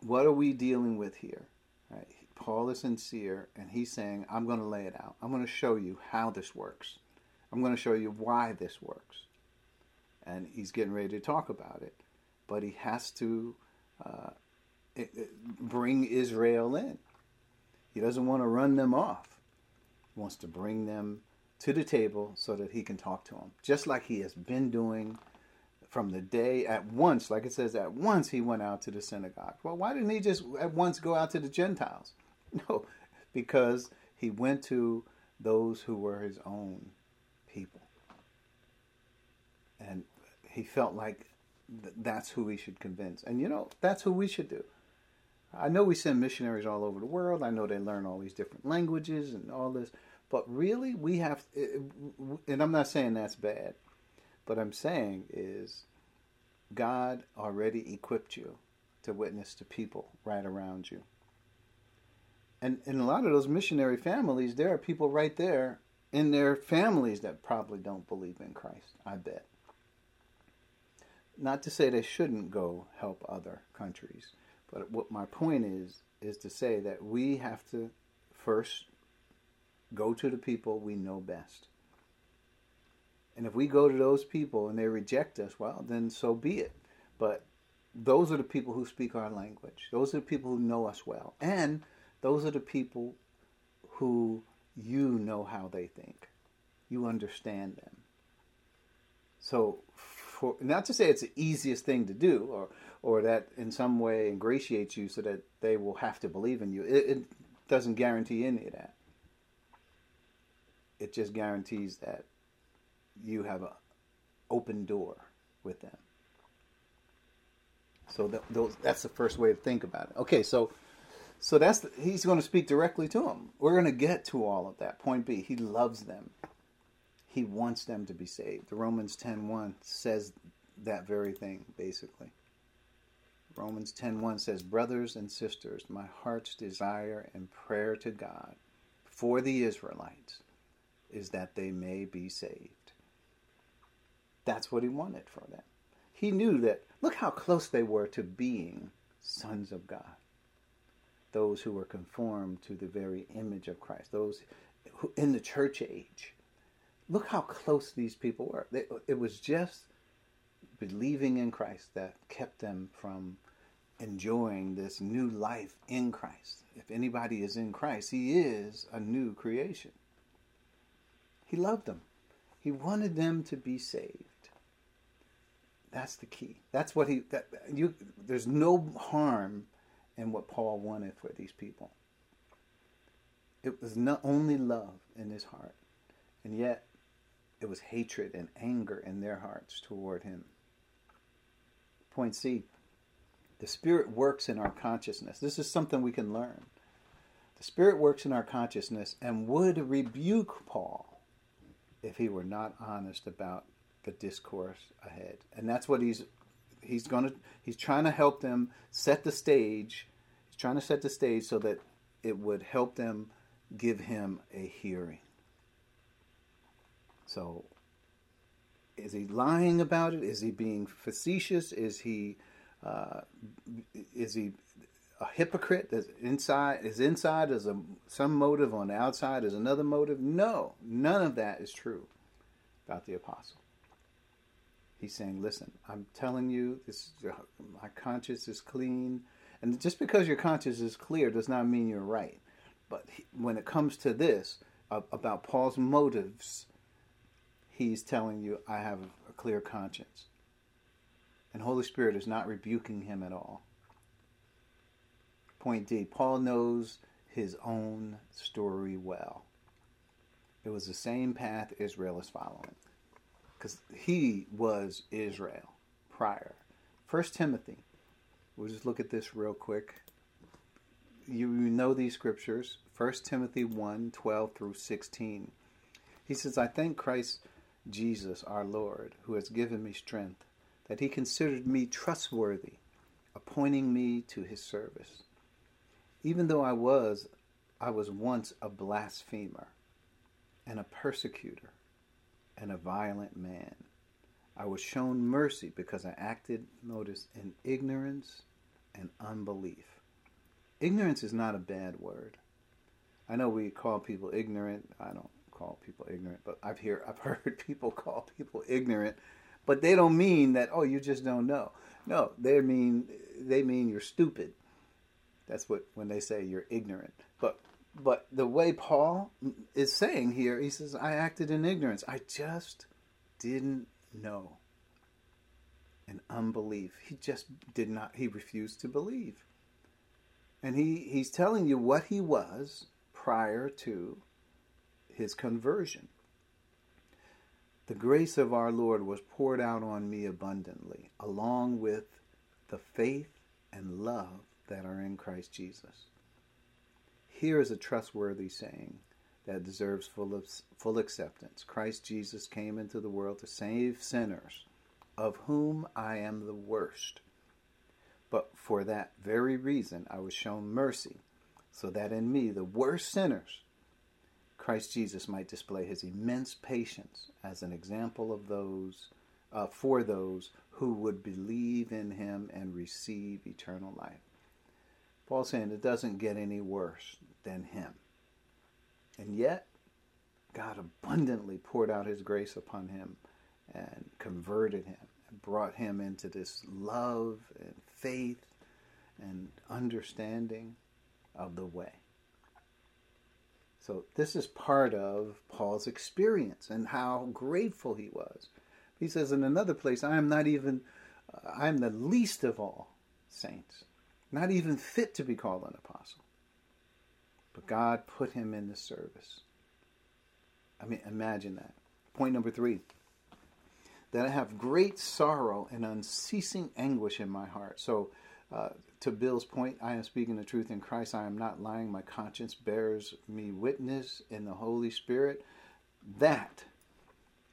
what are we dealing with here? Right? Paul is sincere, and he's saying, I'm going to lay it out. I'm going to show you how this works. I'm going to show you why this works. And he's getting ready to talk about it. But he has to uh, bring Israel in. He doesn't want to run them off. He wants to bring them to the table so that he can talk to them, just like he has been doing from the day at once, like it says, at once he went out to the synagogue. Well, why didn't he just at once go out to the Gentiles? No, because he went to those who were his own people. And he felt like th- that's who he should convince. And you know, that's who we should do. I know we send missionaries all over the world. I know they learn all these different languages and all this. But really, we have, and I'm not saying that's bad, but I'm saying is God already equipped you to witness to people right around you. And in a lot of those missionary families, there are people right there in their families that probably don't believe in Christ, I bet. Not to say they shouldn't go help other countries, but what my point is, is to say that we have to first go to the people we know best. And if we go to those people and they reject us, well, then so be it. But those are the people who speak our language. Those are the people who know us well. And those are the people who you know how they think. You understand them. So, for, not to say it's the easiest thing to do or, or that in some way ingratiates you so that they will have to believe in you, it, it doesn't guarantee any of that. It just guarantees that you have an open door with them. So that, those, that's the first way to think about it. Okay, so so that's the, he's going to speak directly to them. We're going to get to all of that. Point B, he loves them. He wants them to be saved. The Romans 10:1 says that very thing basically. Romans 10:1 says, "Brothers and sisters, my heart's desire and prayer to God for the Israelites is that they may be saved." That's what he wanted for them. He knew that look how close they were to being sons of God those who were conformed to the very image of Christ, those who, in the church age. Look how close these people were. They, it was just believing in Christ that kept them from enjoying this new life in Christ. If anybody is in Christ, he is a new creation. He loved them. He wanted them to be saved. That's the key. That's what he that you there's no harm in what Paul wanted for these people. It was not only love in his heart, and yet it was hatred and anger in their hearts toward him. Point C the Spirit works in our consciousness. This is something we can learn. The Spirit works in our consciousness and would rebuke Paul if he were not honest about the discourse ahead. And that's what he's he's going to he's trying to help them set the stage he's trying to set the stage so that it would help them give him a hearing so is he lying about it is he being facetious is he uh, is he a hypocrite that's inside is inside is a some motive on the outside is another motive no none of that is true about the apostle He's saying, listen, I'm telling you, this my conscience is clean. And just because your conscience is clear does not mean you're right. But he, when it comes to this, about Paul's motives, he's telling you, I have a clear conscience. And Holy Spirit is not rebuking him at all. Point D Paul knows his own story well. It was the same path Israel is following because he was Israel prior. First Timothy. We'll just look at this real quick. You know these scriptures. First Timothy 1 12 through 16. He says, I thank Christ Jesus our Lord, who has given me strength, that he considered me trustworthy, appointing me to his service. Even though I was I was once a blasphemer and a persecutor and a violent man. I was shown mercy because I acted, notice, in ignorance and unbelief. ignorance is not a bad word. I know we call people ignorant. I don't call people ignorant, but I've hear I've heard people call people ignorant, but they don't mean that oh you just don't know. No, they mean they mean you're stupid. That's what when they say you're ignorant. But but the way Paul is saying here, he says I acted in ignorance. I just didn't know. And unbelief. He just did not he refused to believe. And he, he's telling you what he was prior to his conversion. The grace of our Lord was poured out on me abundantly, along with the faith and love that are in Christ Jesus. Here is a trustworthy saying that deserves full, of, full acceptance. Christ Jesus came into the world to save sinners, of whom I am the worst. But for that very reason I was shown mercy, so that in me, the worst sinners, Christ Jesus might display his immense patience as an example of those uh, for those who would believe in him and receive eternal life. Paul's saying it doesn't get any worse than him. And yet, God abundantly poured out his grace upon him and converted him and brought him into this love and faith and understanding of the way. So, this is part of Paul's experience and how grateful he was. He says in another place, I am not even, I am the least of all saints, not even fit to be called an apostle. But God put him in the service. I mean, imagine that. Point number three that I have great sorrow and unceasing anguish in my heart. So, uh, to Bill's point, I am speaking the truth in Christ. I am not lying. My conscience bears me witness in the Holy Spirit that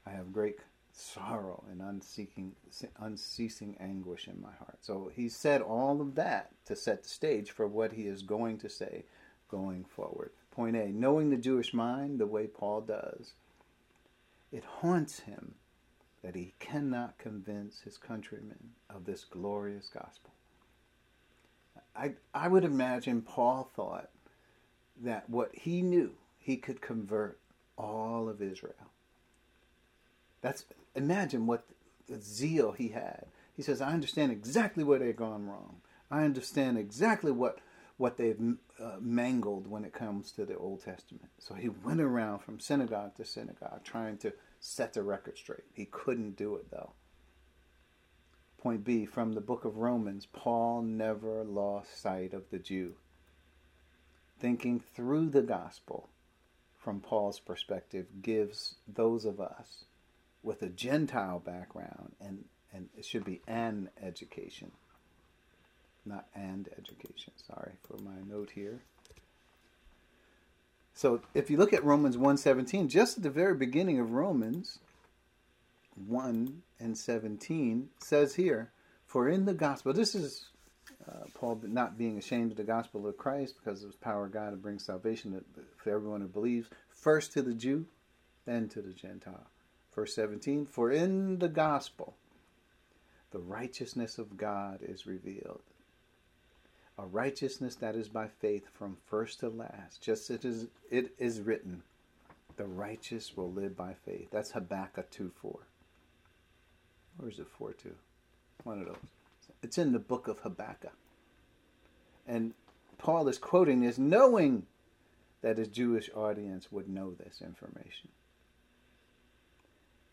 I have great sorrow and unseeking, unceasing anguish in my heart. So he said all of that to set the stage for what he is going to say going forward. Point A knowing the Jewish mind the way Paul does, it haunts him that he cannot convince his countrymen of this glorious gospel. I, I would imagine Paul thought that what he knew, he could convert all of Israel. That's imagine what zeal he had. He says, "I understand exactly where they've gone wrong. I understand exactly what what they've uh, mangled when it comes to the Old Testament." So he went around from synagogue to synagogue trying to set the record straight. He couldn't do it though. Point B from the book of Romans, Paul never lost sight of the Jew. Thinking through the gospel from Paul's perspective gives those of us with a Gentile background, and, and it should be an education, not and education. Sorry for my note here. So if you look at Romans 1:17, just at the very beginning of Romans 1 and 17 says here, For in the gospel, this is uh, Paul not being ashamed of the gospel of Christ because of the power of God to bring salvation for everyone who believes, first to the Jew, then to the Gentile. Verse 17, For in the gospel, the righteousness of God is revealed a righteousness that is by faith from first to last, just as it is, it is written, the righteous will live by faith. That's Habakkuk 2 4. Or is it 4 2? One of those. It's in the book of Habakkuk. And Paul is quoting this knowing that his Jewish audience would know this information.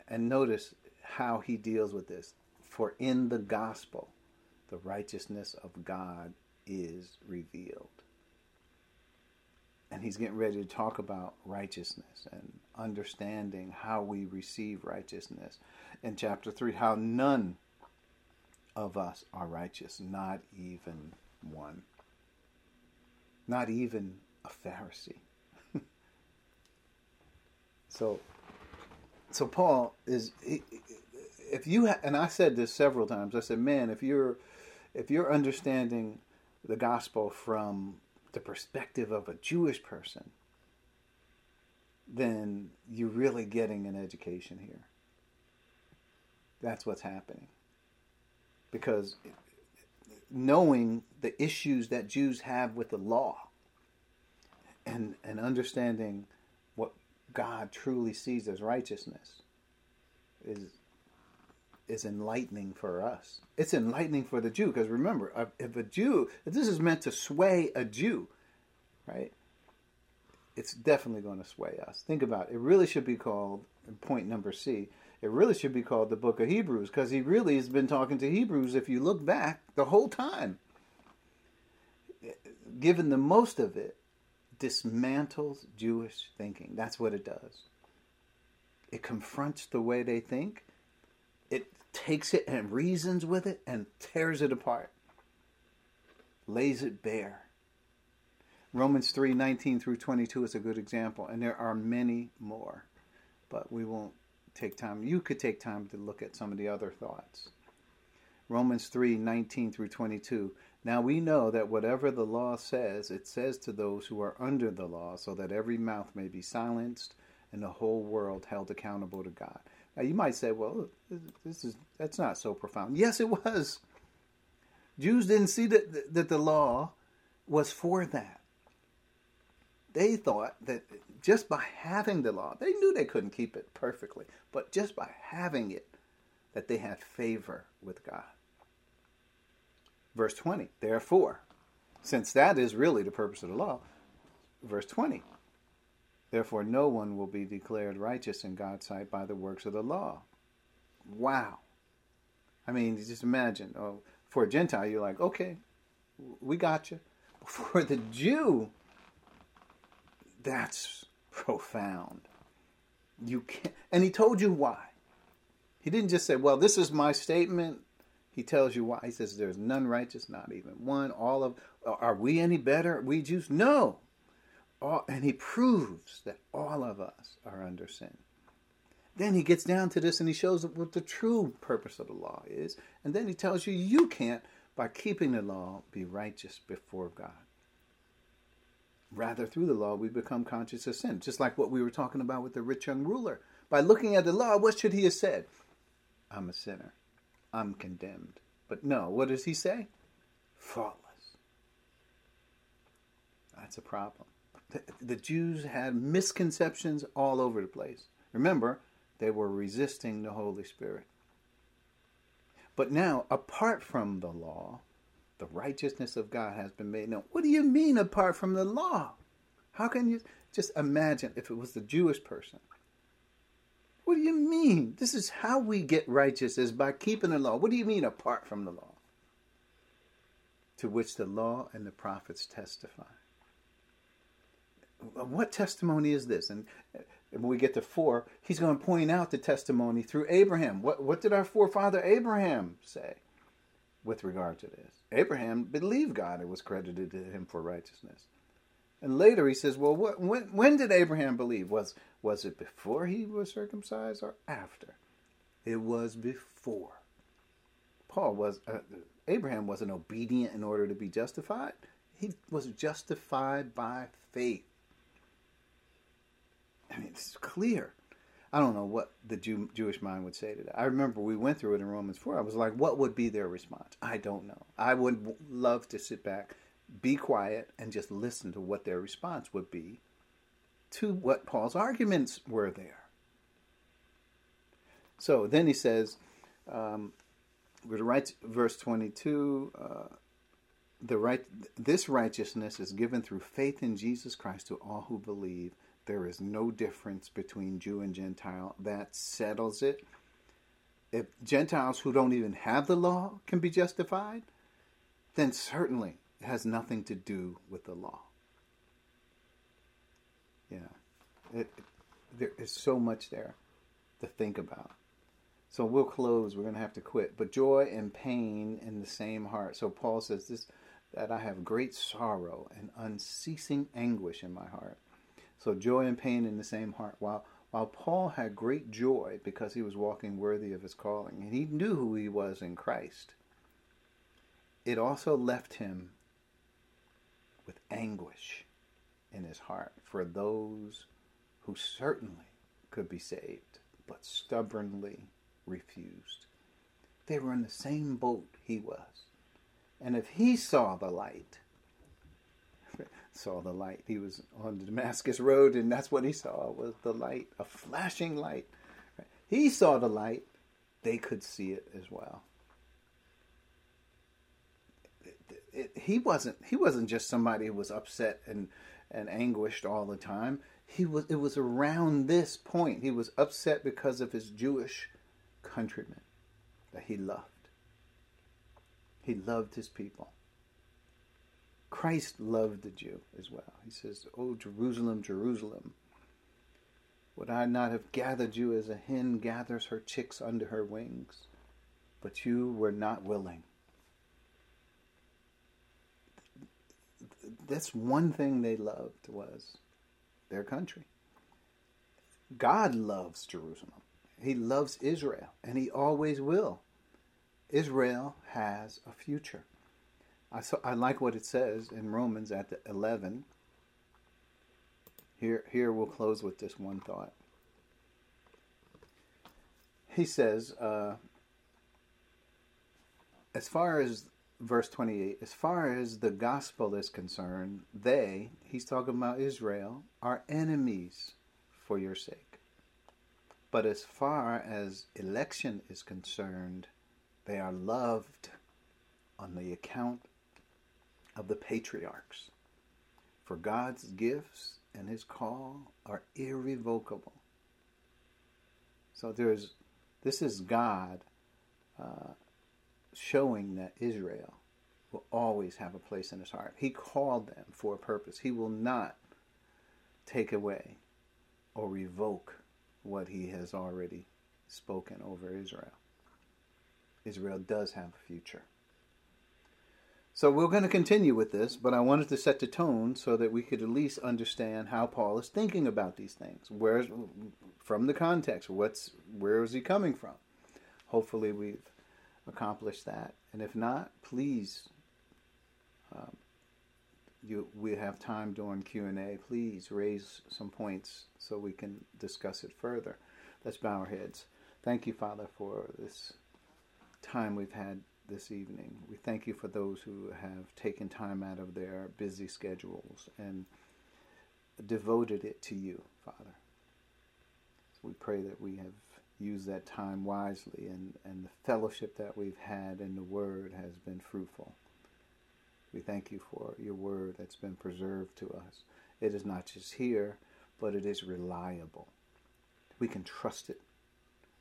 And notice how he deals with this. For in the gospel, the righteousness of God is revealed. And he's getting ready to talk about righteousness and understanding how we receive righteousness. In chapter 3, how none of us are righteous, not even one. Not even a Pharisee. so, so Paul is, if you, ha- and I said this several times, I said, man, if you're, if you're understanding the gospel from the perspective of a Jewish person, then you're really getting an education here. That's what's happening. Because knowing the issues that Jews have with the law and, and understanding what God truly sees as righteousness is is enlightening for us. It's enlightening for the Jew because remember, uh, if a Jew, if this is meant to sway a Jew, right? It's definitely going to sway us. Think about it. It really should be called point number C. It really should be called the Book of Hebrews because he really has been talking to Hebrews. If you look back the whole time, given the most of it, dismantles Jewish thinking. That's what it does. It confronts the way they think. It takes it and reasons with it and tears it apart. Lays it bare. Romans 3 19 through 22 is a good example, and there are many more, but we won't take time. You could take time to look at some of the other thoughts. Romans 3 19 through 22. Now we know that whatever the law says, it says to those who are under the law, so that every mouth may be silenced and the whole world held accountable to God. Now you might say, well, this is that's not so profound. Yes, it was. Jews didn't see that that the law was for that. They thought that just by having the law, they knew they couldn't keep it perfectly, but just by having it, that they had favor with God. Verse 20, therefore, since that is really the purpose of the law, verse 20, therefore no one will be declared righteous in God's sight by the works of the law. Wow. I mean, just imagine, oh, for a Gentile, you're like, okay, we got you. For the Jew, that's profound. You can't, and he told you why. He didn't just say, "Well, this is my statement." He tells you why. He says, "There's none righteous, not even one. All of are we any better? We Jews? No." All, and he proves that all of us are under sin. Then he gets down to this and he shows what the true purpose of the law is. And then he tells you you can't, by keeping the law, be righteous before God. Rather, through the law, we become conscious of sin. Just like what we were talking about with the rich young ruler. By looking at the law, what should he have said? I'm a sinner. I'm condemned. But no, what does he say? Faultless. That's a problem. The, the Jews had misconceptions all over the place. Remember, they were resisting the Holy Spirit. But now, apart from the law, the righteousness of God has been made known. What do you mean apart from the law? How can you just imagine if it was the Jewish person? What do you mean? This is how we get righteous is by keeping the law. What do you mean apart from the law? To which the law and the prophets testify. What testimony is this? And when we get to four, he's going to point out the testimony through Abraham. What, what did our forefather Abraham say with regard to this? Abraham believed God; it was credited to him for righteousness. And later he says, "Well, what, when when did Abraham believe? Was was it before he was circumcised or after? It was before. Paul was uh, Abraham wasn't obedient in order to be justified. He was justified by faith. I mean, it's clear. I don't know what the Jew, Jewish mind would say to that. I remember we went through it in Romans 4. I was like, what would be their response? I don't know. I would love to sit back, be quiet, and just listen to what their response would be to what Paul's arguments were there. So then he says, um, we're to write verse 22. Uh, the right, this righteousness is given through faith in Jesus Christ to all who believe there is no difference between Jew and Gentile. That settles it. If Gentiles who don't even have the law can be justified, then certainly it has nothing to do with the law. Yeah. It, it, there is so much there to think about. So we'll close. We're going to have to quit. But joy and pain in the same heart. So Paul says this that I have great sorrow and unceasing anguish in my heart. So joy and pain in the same heart. While while Paul had great joy because he was walking worthy of his calling, and he knew who he was in Christ, it also left him with anguish in his heart for those who certainly could be saved, but stubbornly refused. They were in the same boat he was. And if he saw the light, saw the light, he was on the Damascus Road, and that's what he saw was the light, a flashing light. He saw the light, they could see it as well. It, it, he wasn't he wasn't just somebody who was upset and and anguished all the time. He was it was around this point. He was upset because of his Jewish countrymen that he loved. He loved his people. Christ loved the Jew as well. He says, Oh, Jerusalem, Jerusalem, would I not have gathered you as a hen gathers her chicks under her wings? But you were not willing. That's one thing they loved was their country. God loves Jerusalem. He loves Israel, and he always will. Israel has a future. I, so, I like what it says in Romans at the 11. Here, here we'll close with this one thought. He says, uh, as far as verse 28, as far as the gospel is concerned, they, he's talking about Israel, are enemies for your sake. But as far as election is concerned, they are loved on the account of the patriarchs. For God's gifts and his call are irrevocable. So there's this is God uh, showing that Israel will always have a place in his heart. He called them for a purpose. He will not take away or revoke what he has already spoken over Israel. Israel does have a future. So we're going to continue with this, but I wanted to set the tone so that we could at least understand how Paul is thinking about these things. Where's from the context? What's where is he coming from? Hopefully, we've accomplished that, and if not, please, um, you we have time during Q and A. Please raise some points so we can discuss it further. Let's bow our heads. Thank you, Father, for this time we've had this evening. We thank you for those who have taken time out of their busy schedules and devoted it to you, Father. So we pray that we have used that time wisely and, and the fellowship that we've had in the Word has been fruitful. We thank you for your Word that's been preserved to us. It is not just here, but it is reliable. We can trust it.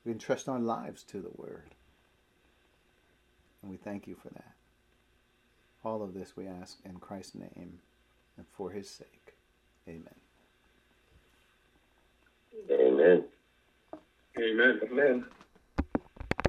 We can trust our lives to the Word. And we thank you for that. All of this we ask in Christ's name and for his sake. Amen. Amen. Amen. Amen.